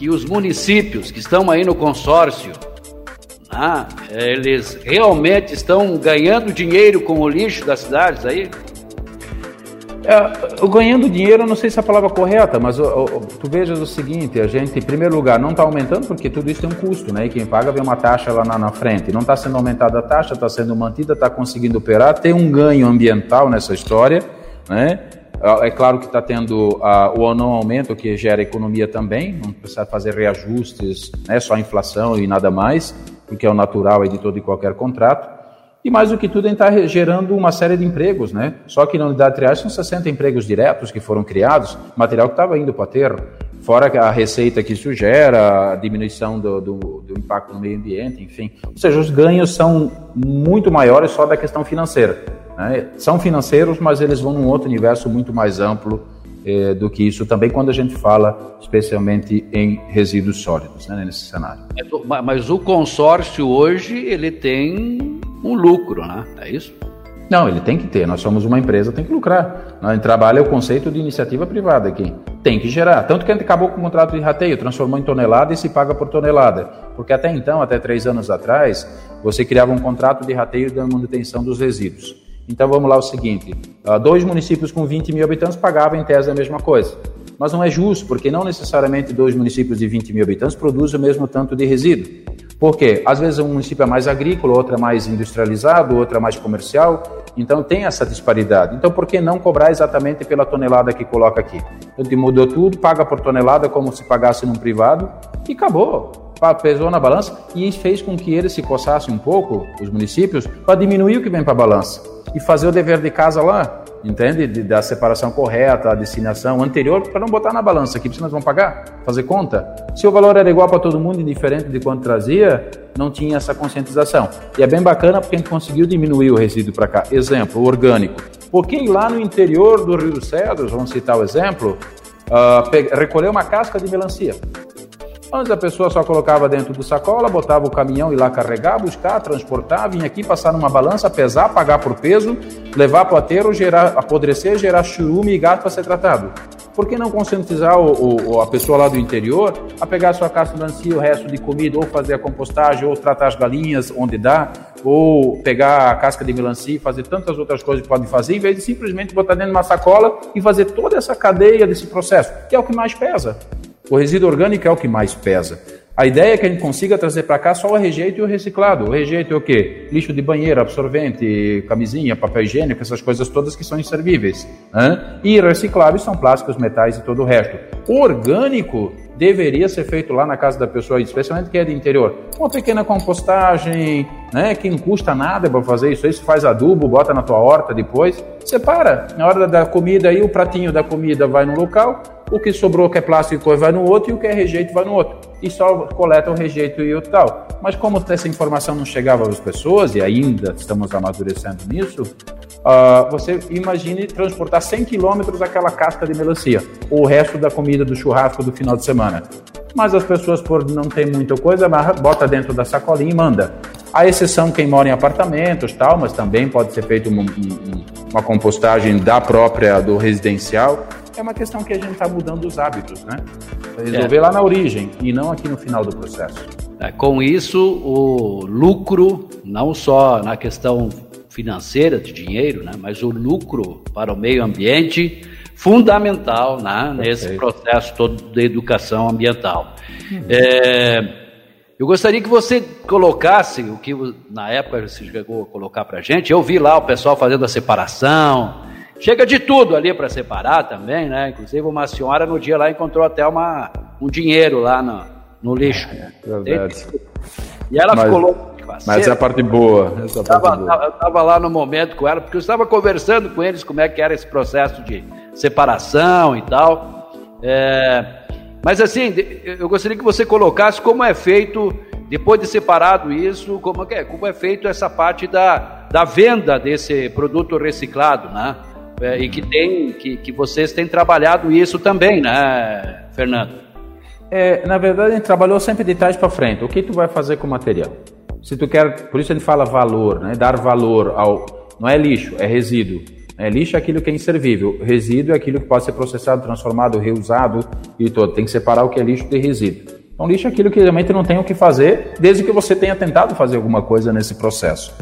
que os municípios que estão aí no consórcio, né, eles realmente estão ganhando dinheiro com o lixo das cidades aí? É, ganhando dinheiro, eu não sei se é a palavra correta, mas tu vejas o seguinte: a gente, em primeiro lugar, não está aumentando porque tudo isso tem um custo, né? E quem paga vem uma taxa lá na, na frente. Não está sendo aumentada a taxa, está sendo mantida, está conseguindo operar, tem um ganho ambiental nessa história, né? É, claro que está tendo uh, o não aumento que gera economia também, não precisa fazer reajustes, né, só inflação e nada mais, porque é o natural de todo e qualquer contrato. E mais do que tudo, está gerando uma série de empregos, né? Só que na unidade de triagem são 60 empregos diretos que foram criados, material que estava indo para aterro, fora a receita que isso gera, a diminuição do, do, do, impacto no meio ambiente, enfim. Ou seja, os ganhos são muito maiores só da questão financeira. Né? São financeiros, mas eles vão num outro universo muito mais amplo eh, do que isso também quando a gente fala especialmente em resíduos sólidos, né, nesse cenário. Mas o consórcio hoje ele tem um lucro, né? É isso? Não, ele tem que ter. Nós somos uma empresa, tem que lucrar. A gente trabalha o conceito de iniciativa privada aqui. Tem que gerar. Tanto que a gente acabou com o contrato de rateio, transformou em tonelada e se paga por tonelada. Porque até então, até três anos atrás, você criava um contrato de rateio da manutenção dos resíduos. Então vamos lá o seguinte: ah, dois municípios com 20 mil habitantes pagavam em tese a mesma coisa. Mas não é justo, porque não necessariamente dois municípios de 20 mil habitantes produzem o mesmo tanto de resíduo. Por quê? Às vezes um município é mais agrícola, outro é mais industrializado, outro é mais comercial, então tem essa disparidade. Então por que não cobrar exatamente pela tonelada que coloca aqui? Então mudou tudo, paga por tonelada como se pagasse num privado e acabou pesou na balança e fez com que eles se coçassem um pouco, os municípios, para diminuir o que vem para a balança e fazer o dever de casa lá, entende? De, da separação correta, a destinação anterior, para não botar na balança aqui, porque nós vamos pagar, fazer conta. Se o valor era igual para todo mundo, indiferente de quanto trazia, não tinha essa conscientização. E é bem bacana porque a gente conseguiu diminuir o resíduo para cá. Exemplo, o orgânico. Porque lá no interior do Rio dos Cedros, vamos citar o exemplo, uh, recolher uma casca de melancia Antes a pessoa só colocava dentro do sacola, botava o caminhão e lá carregar, buscar, transportar, vinha aqui passar numa balança, pesar, pagar por peso, levar para o aterro, gerar, apodrecer, gerar churume e gato para ser tratado. Por que não conscientizar o, o, a pessoa lá do interior a pegar sua casca de melancia, o resto de comida, ou fazer a compostagem, ou tratar as galinhas onde dá, ou pegar a casca de melancia e fazer tantas outras coisas que podem fazer, em vez de simplesmente botar dentro de uma sacola e fazer toda essa cadeia desse processo, que é o que mais pesa. O resíduo orgânico é o que mais pesa. A ideia é que a gente consiga trazer para cá só o rejeito e o reciclado. O rejeito é o quê? Lixo de banheiro, absorvente, camisinha, papel higiênico, essas coisas todas que são inservíveis. Né? E recicláveis são plásticos, metais e todo o resto. O orgânico deveria ser feito lá na casa da pessoa, especialmente que é de interior. Uma pequena compostagem, né, que não custa nada para fazer isso você faz adubo, bota na tua horta depois, separa. Na hora da comida aí, o pratinho da comida vai no local, o que sobrou que é plástico vai no outro e o que é rejeito vai no outro. E só coleta o rejeito e o tal. Mas como essa informação não chegava às pessoas, e ainda estamos amadurecendo nisso, uh, você imagine transportar 100 quilômetros aquela casca de melancia, ou o resto da comida do churrasco do final de semana. Mas as pessoas, por não ter muita coisa, bota dentro da sacolinha e manda. A exceção quem mora em apartamentos, tal, mas também pode ser feito uma, uma compostagem da própria do residencial é uma questão que a gente está mudando os hábitos, né? Resolver é. lá na origem e não aqui no final do processo. É, com isso, o lucro, não só na questão financeira de dinheiro, né, mas o lucro para o meio ambiente fundamental né, nesse processo todo de educação ambiental. Uhum. É, eu gostaria que você colocasse o que na época você chegou a colocar para a gente. Eu vi lá o pessoal fazendo a separação, Chega de tudo ali para separar também, né? Inclusive uma senhora no dia lá encontrou até uma, um dinheiro lá no, no lixo. É, e ela mas, ficou louca. Mas é a parte boa. Essa eu estava lá no momento com ela, porque eu estava conversando com eles como é que era esse processo de separação e tal. É, mas assim, eu gostaria que você colocasse como é feito, depois de separado isso, como é, como é feito essa parte da, da venda desse produto reciclado, né? é, e que tem que, que vocês têm trabalhado isso também, né, Fernando? É, na verdade, a gente trabalhou sempre de trás para frente. O que tu vai fazer com o material? Se tu quer, por isso ele fala valor, né? Dar valor ao, não é lixo, é resíduo. É, lixo é aquilo que é inservível, resíduo é aquilo que pode ser processado, transformado, reusado e todo. Tem que separar o que é lixo de resíduo. Então, lixo é aquilo que realmente não tem o que fazer, desde que você tenha tentado fazer alguma coisa nesse processo.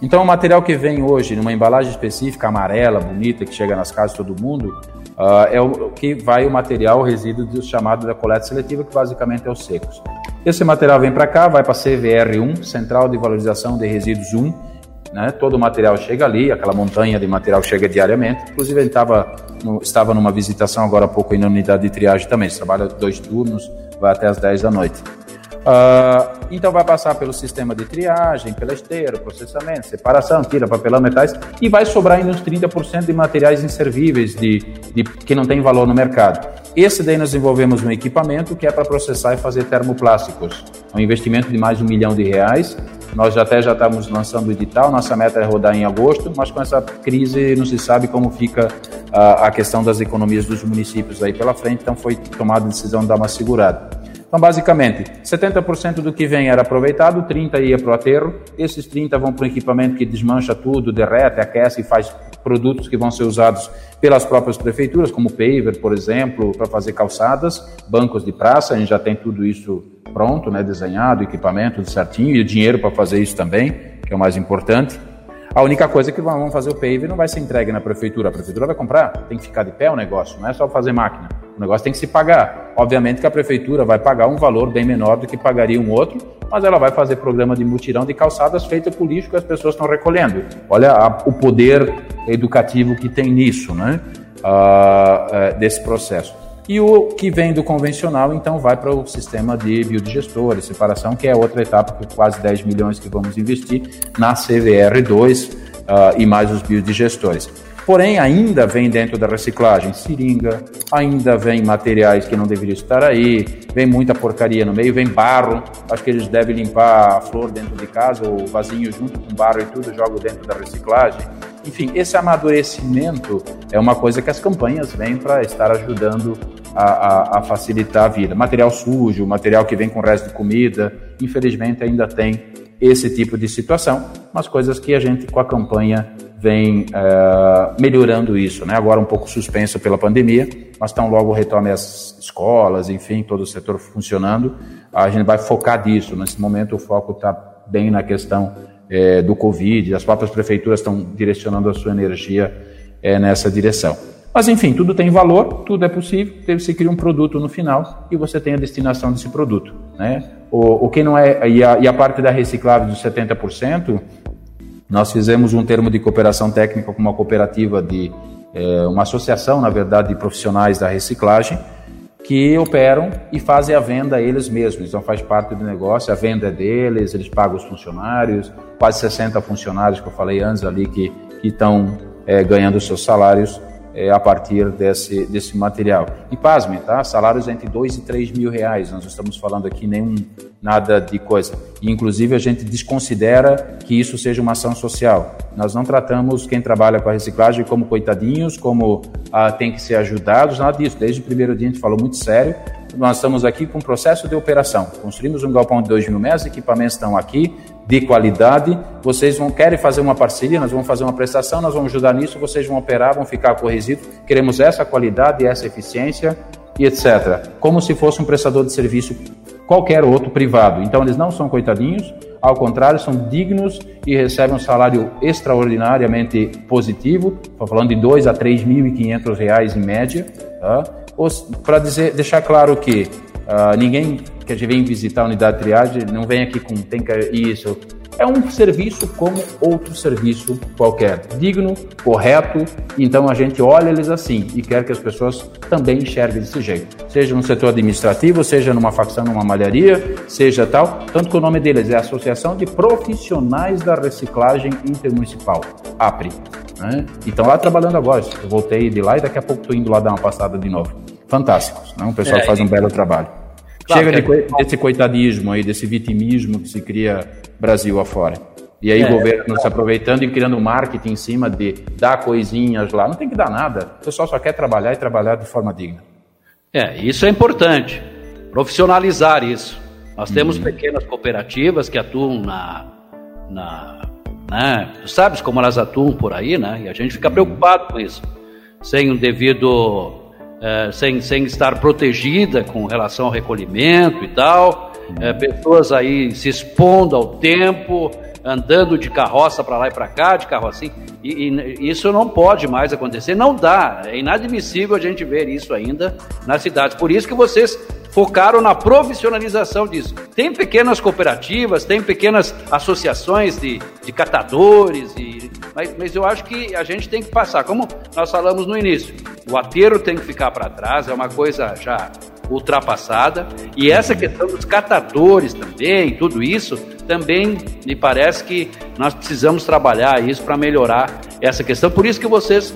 Então, o material que vem hoje numa embalagem específica, amarela, bonita, que chega nas casas de todo mundo, uh, é o que vai o material o resíduo do chamado da coleta seletiva, que basicamente é os secos. Esse material vem para cá, vai para a CVR1, Central de Valorização de Resíduos 1, né? todo o material chega ali, aquela montanha de material chega diariamente. Inclusive, ele tava, no, estava numa visitação agora há pouco na unidade de triagem também. Ele trabalha dois turnos, vai até as 10 da noite. Uh, então vai passar pelo sistema de triagem, pela esteira, processamento, separação, tira papelão, metais e vai sobrar ainda uns 30% de materiais inservíveis de, de, que não tem valor no mercado. Esse daí nós desenvolvemos um equipamento que é para processar e fazer termoplásticos. É um investimento de mais de um milhão de reais. Nós até já estamos lançando o edital, nossa meta é rodar em agosto, mas com essa crise não se sabe como fica uh, a questão das economias dos municípios aí pela frente, então foi tomada a decisão de dar uma segurada. Então, basicamente, 70% do que vem era aproveitado, 30% ia para o aterro, esses 30% vão para o equipamento que desmancha tudo, derrete, aquece e faz produtos que vão ser usados pelas próprias prefeituras, como paver, por exemplo, para fazer calçadas, bancos de praça, a gente já tem tudo isso pronto, né, desenhado, equipamento certinho e dinheiro para fazer isso também, que é o mais importante. A única coisa é que vamos fazer o paver não vai ser entregue na prefeitura, a prefeitura vai comprar, tem que ficar de pé o negócio, não é só fazer máquina. O negócio tem que se pagar. Obviamente que a prefeitura vai pagar um valor bem menor do que pagaria um outro, mas ela vai fazer programa de mutirão de calçadas feita com lixo que as pessoas estão recolhendo. Olha a, o poder educativo que tem nisso, né? Uh, uh, desse processo. E o que vem do convencional, então, vai para o sistema de biodigestores, separação, que é outra etapa, que quase 10 milhões que vamos investir na CVR2 uh, ah, e mais os biodigestores. Porém, ainda vem dentro da reciclagem seringa, ainda vem materiais que não deveriam estar aí, vem muita porcaria no meio, vem barro. Acho que eles devem limpar a flor dentro de casa, ou vasinho junto com barro e tudo, jogo dentro da reciclagem. Enfim, esse amadurecimento é uma coisa que as campanhas vêm para estar ajudando a, a, a, facilitar a vida. Material sujo, material que vem com resto de comida, infelizmente ainda tem esse tipo de situação, mas coisas que a gente com a campanha vem uh, melhorando isso, né? Agora um pouco suspenso pela pandemia, mas tão logo retome as escolas, enfim, todo o setor funcionando, a gente vai focar nisso. Nesse momento o foco está bem na questão é, do Covid, as próprias prefeituras estão direcionando a sua energia é, nessa direção. Mas enfim, tudo tem valor, tudo é possível, você cria um produto no final e você tem a destinação desse produto. Né? O, o que não é, e a, e a parte da reciclável dos 70%, nós fizemos um termo de cooperação técnica com uma cooperativa de, é, uma associação, na verdade, de profissionais da reciclagem, que operam e fazem a venda eles mesmos. Então faz parte do negócio, a venda é deles, eles pagam os funcionários, quase 60 funcionários que eu falei antes ali que estão é, ganhando seus salários é, a partir desse, desse material. E pasmem, tá? Salários entre 2 e 3 mil reais. Nós estamos falando aqui nenhum nada de coisa. E, inclusive, a gente desconsidera que isso seja uma ação social. Nós não tratamos quem trabalha com a reciclagem como coitadinhos, como ah, tem que ser ajudados, nada disso. Desde o primeiro dia a gente falou muito sério. Nós estamos aqui com processo de operação. Construímos um galpão de 2 mil metros, equipamentos estão aqui, de qualidade. Vocês vão querem fazer uma parceria, nós vamos fazer uma prestação, nós vamos ajudar nisso, vocês vão operar, vão ficar com resíduo. Queremos essa qualidade, essa eficiência e etc. Como se fosse um prestador de serviço qualquer outro privado. Então eles não são coitadinhos, ao contrário, são dignos e recebem um salário extraordinariamente positivo, estou falando de 2 a 3.500 reais em média, tá? Para deixar claro que uh, ninguém que a gente vem visitar a unidade de triagem não vem aqui com tem que isso. É um serviço como outro serviço qualquer, digno, correto. Então a gente olha eles assim e quer que as pessoas também enxerguem desse jeito. Seja no setor administrativo, seja numa facção, numa malharia, seja tal. Tanto que o nome deles é Associação de Profissionais da Reciclagem Intermunicipal, APRI. Né? Então lá trabalhando agora. Eu voltei de lá e daqui a pouco estou indo lá dar uma passada de novo. Fantásticos. Né? O pessoal é, faz um belo trabalho. Claro, Chega de, é... desse coitadismo aí, desse vitimismo que se cria Brasil afora. E aí é, o governo se aproveitando e criando marketing em cima de dar coisinhas lá. Não tem que dar nada. O pessoal só quer trabalhar e trabalhar de forma digna. É, isso é importante. Profissionalizar isso. Nós temos uhum. pequenas cooperativas que atuam na, na né? Tu sabes como elas atuam por aí, né? E a gente fica uhum. preocupado com isso. Sem o devido é, sem, sem estar protegida com relação ao recolhimento e tal, é, pessoas aí se expondo ao tempo, andando de carroça para lá e para cá, de carrocinha, e, e, isso não pode mais acontecer, não dá, é inadmissível a gente ver isso ainda nas cidades. Por isso que vocês focaram na profissionalização disso. Tem pequenas cooperativas, tem pequenas associações de, de catadores, e, mas, mas eu acho que a gente tem que passar, como nós falamos no início, o aterro tem que ficar para trás, é uma coisa já ultrapassada, e essa questão dos catadores também, tudo isso, também me parece que nós precisamos trabalhar isso para melhorar essa questão. Por isso que vocês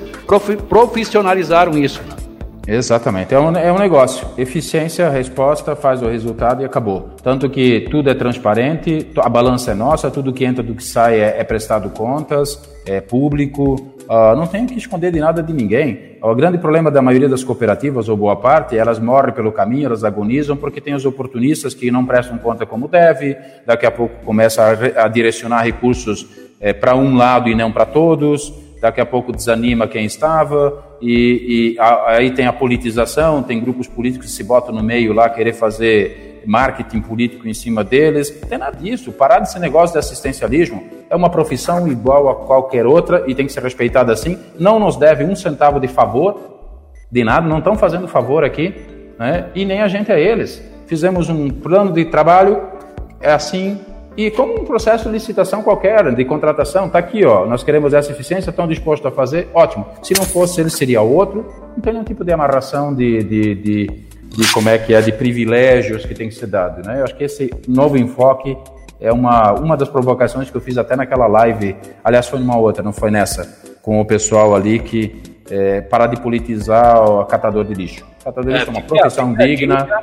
profissionalizaram isso. Né? Exatamente, é um, é um negócio. Eficiência, resposta, faz o resultado e acabou. Tanto que tudo é transparente, a balança é nossa, tudo que entra, do que sai é, é prestado contas, é público, uh, não tem que esconder de nada de ninguém. O grande problema da maioria das cooperativas, ou boa parte, elas morrem pelo caminho, elas agonizam porque tem os oportunistas que não prestam conta como deve, daqui a pouco começa a, a direcionar recursos é, para um lado e não para todos daqui a pouco desanima quem estava, e, e a, aí tem a politização, tem grupos políticos que se botam no meio lá querer fazer marketing político em cima deles. Não tem nada disso. Parar desse negócio de assistencialismo é uma profissão igual a qualquer outra e tem que ser respeitada assim. Não nos deve um centavo de favor, de nada, não estão fazendo favor aqui, né? e nem a gente a eles. Fizemos um plano de trabalho, é assim, e como um processo de licitação qualquer, de contratação, está aqui, ó, nós queremos essa eficiência, estão dispostos a fazer, ótimo. Se não fosse ele, seria outro. Não tem nenhum tipo de amarração de, de, de, de como é que é, de privilégios que tem que ser dado. Né? Eu acho que esse novo enfoque é uma, uma das provocações que eu fiz até naquela live, aliás, foi numa outra, não foi nessa, com o pessoal ali que é, parar de politizar o catador de lixo. O catador de lixo é, uma profissão é, digna,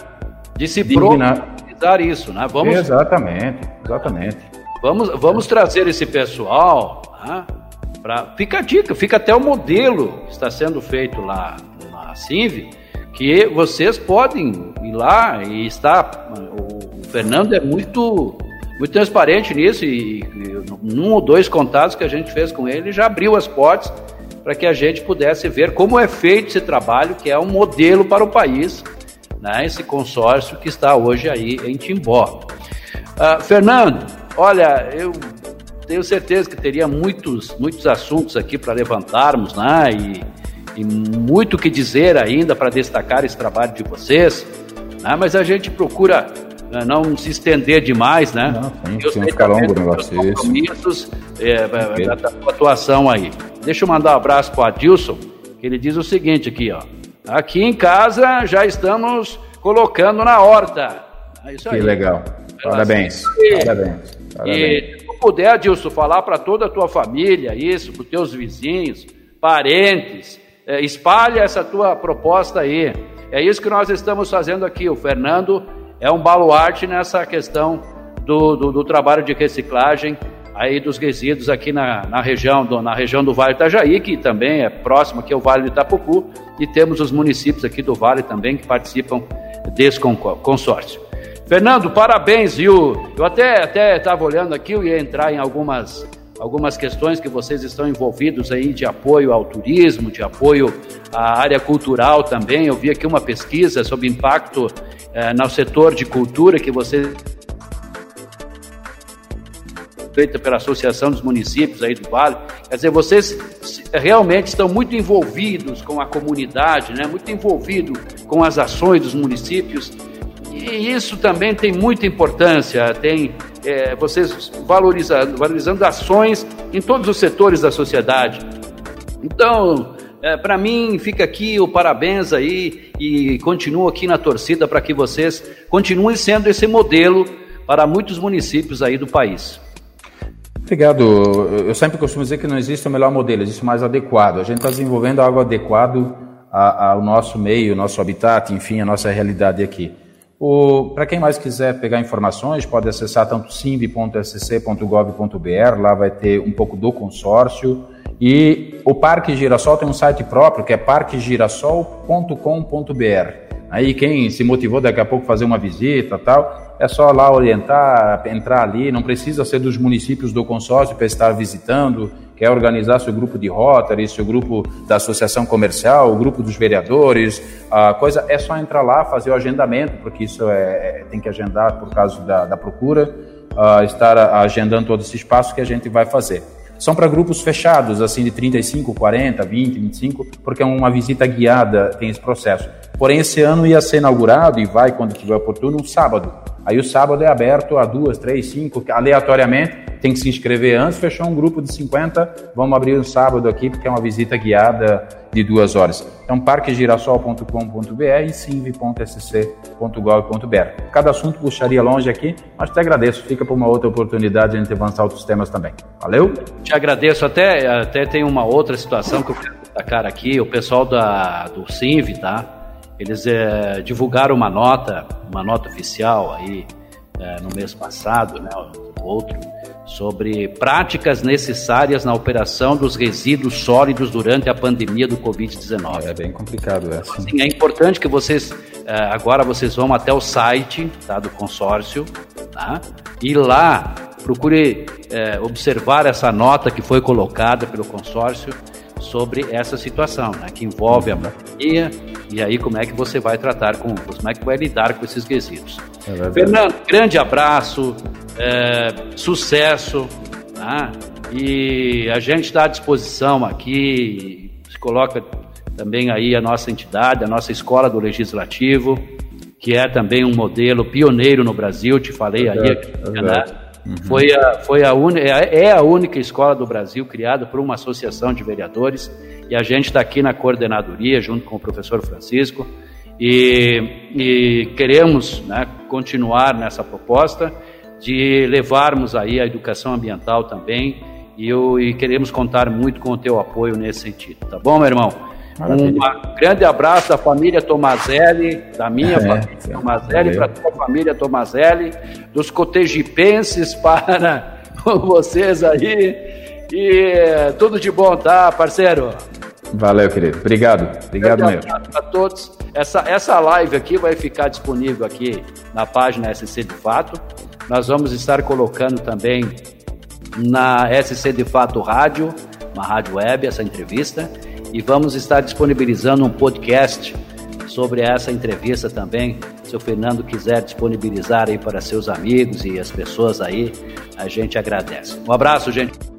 de se digna, isso, né? Vamos, exatamente, exatamente. Vamos, vamos trazer esse pessoal, né? Pra, fica a dica, fica até o modelo que está sendo feito lá na CIV, que vocês podem ir lá e está. O Fernando é muito, muito transparente nisso e, e num ou dois contatos que a gente fez com ele já abriu as portas para que a gente pudesse ver como é feito esse trabalho, que é um modelo para o país, né, esse consórcio que está hoje aí em Timbó. Uh, Fernando, olha, eu tenho certeza que teria muitos, muitos assuntos aqui para levantarmos, né? E, e muito que dizer ainda para destacar esse trabalho de vocês, né? mas a gente procura né, não se estender demais, né? Não, sim, não ficar longo o negócio. Compromissos é, da tua atuação aí. Deixa eu mandar um abraço para o Adilson, que ele diz o seguinte aqui, ó. Aqui em casa já estamos colocando na horta. É isso aí. Que legal. Parabéns. Parabéns. E se tu puder, Adilson, falar para toda a tua família isso, para os teus vizinhos, parentes, é, espalha essa tua proposta aí. É isso que nós estamos fazendo aqui. O Fernando é um baluarte nessa questão do, do, do trabalho de reciclagem aí dos resíduos aqui na, na, região do, na região do Vale Itajaí, que também é próximo aqui ao Vale do Itapucu, e temos os municípios aqui do Vale também que participam desse consórcio. Fernando, parabéns, viu? Eu até até estava olhando aqui, eu ia entrar em algumas algumas questões que vocês estão envolvidos aí de apoio ao turismo, de apoio à área cultural também. Eu vi aqui uma pesquisa sobre impacto eh, no setor de cultura que vocês feita pela Associação dos Municípios aí do Vale. Quer dizer, vocês realmente estão muito envolvidos com a comunidade, né? muito envolvidos com as ações dos municípios. E isso também tem muita importância, tem é, vocês valorizando, valorizando ações em todos os setores da sociedade. Então, é, para mim, fica aqui o parabéns aí e continuo aqui na torcida para que vocês continuem sendo esse modelo para muitos municípios aí do país. Obrigado. Eu sempre costumo dizer que não existe o melhor modelo, existe o mais adequado. A gente está desenvolvendo algo adequado ao nosso meio, nosso habitat, enfim, a nossa realidade aqui. Para quem mais quiser pegar informações, pode acessar tanto simb.sc.gov.br, lá vai ter um pouco do consórcio. E o Parque Girassol tem um site próprio, que é parquegirassol.com.br. Aí quem se motivou daqui a pouco fazer uma visita tal, é só lá orientar, entrar ali, não precisa ser dos municípios do consórcio para estar visitando, quer organizar seu grupo de Rotary, seu grupo da associação comercial, o grupo dos vereadores, a coisa é só entrar lá, fazer o agendamento, porque isso é, é tem que agendar por causa da, da procura, uh, estar agendando todo esse espaço que a gente vai fazer são para grupos fechados, assim de 35, 40, 20, 25, porque é uma visita guiada, tem esse processo. Porém, esse ano ia ser inaugurado e vai, quando tiver oportuno, um sábado. Aí o sábado é aberto a duas, três, cinco, aleatoriamente, tem que se inscrever antes, fechou um grupo de 50, vamos abrir um sábado aqui, porque é uma visita guiada de duas horas. Então, parquegirassol.com.br e simv.sc.gov.br. Cada assunto puxaria longe aqui, mas te agradeço, fica para uma outra oportunidade de a gente avançar outros temas também. Valeu? Te agradeço, até, até tem uma outra situação que eu quero destacar aqui, o pessoal da, do SINV, tá? Eles é, divulgaram uma nota, uma nota oficial aí é, no mês passado, né, outro, sobre práticas necessárias na operação dos resíduos sólidos durante a pandemia do Covid-19. É bem complicado essa. Assim, é importante que vocês, é, agora vocês vão até o site tá, do consórcio, tá? e lá procure é, observar essa nota que foi colocada pelo consórcio sobre essa situação, né, que envolve a pandemia, e aí, como é que você vai tratar com, como é que vai lidar com esses quesitos? É Fernando, grande abraço, é, sucesso, tá? e a gente está à disposição aqui, se coloca também aí a nossa entidade, a nossa escola do Legislativo, que é também um modelo pioneiro no Brasil, te falei aí, aqui, né? Uhum. Foi a, foi a un... É, é a única escola do Brasil criada por uma associação de vereadores e a gente está aqui na coordenadoria junto com o professor Francisco e, e queremos né, continuar nessa proposta de levarmos aí a educação ambiental também e, eu, e queremos contar muito com o teu apoio nesse sentido, tá bom, meu irmão? Um grande abraço da família Tomazelli, da minha é, família é, Tomazelli, para a tua família Tomazelli, dos cotegipenses para vocês aí. E tudo de bom, tá, parceiro? Valeu, querido. Obrigado. Obrigado mesmo. A todos. Essa, essa live aqui vai ficar disponível aqui na página SC de Fato. Nós vamos estar colocando também na SC de Fato Rádio, uma rádio web, essa entrevista. E vamos estar disponibilizando um podcast sobre essa entrevista também. Se o Fernando quiser disponibilizar aí para seus amigos e as pessoas aí, a gente agradece. Um abraço, gente.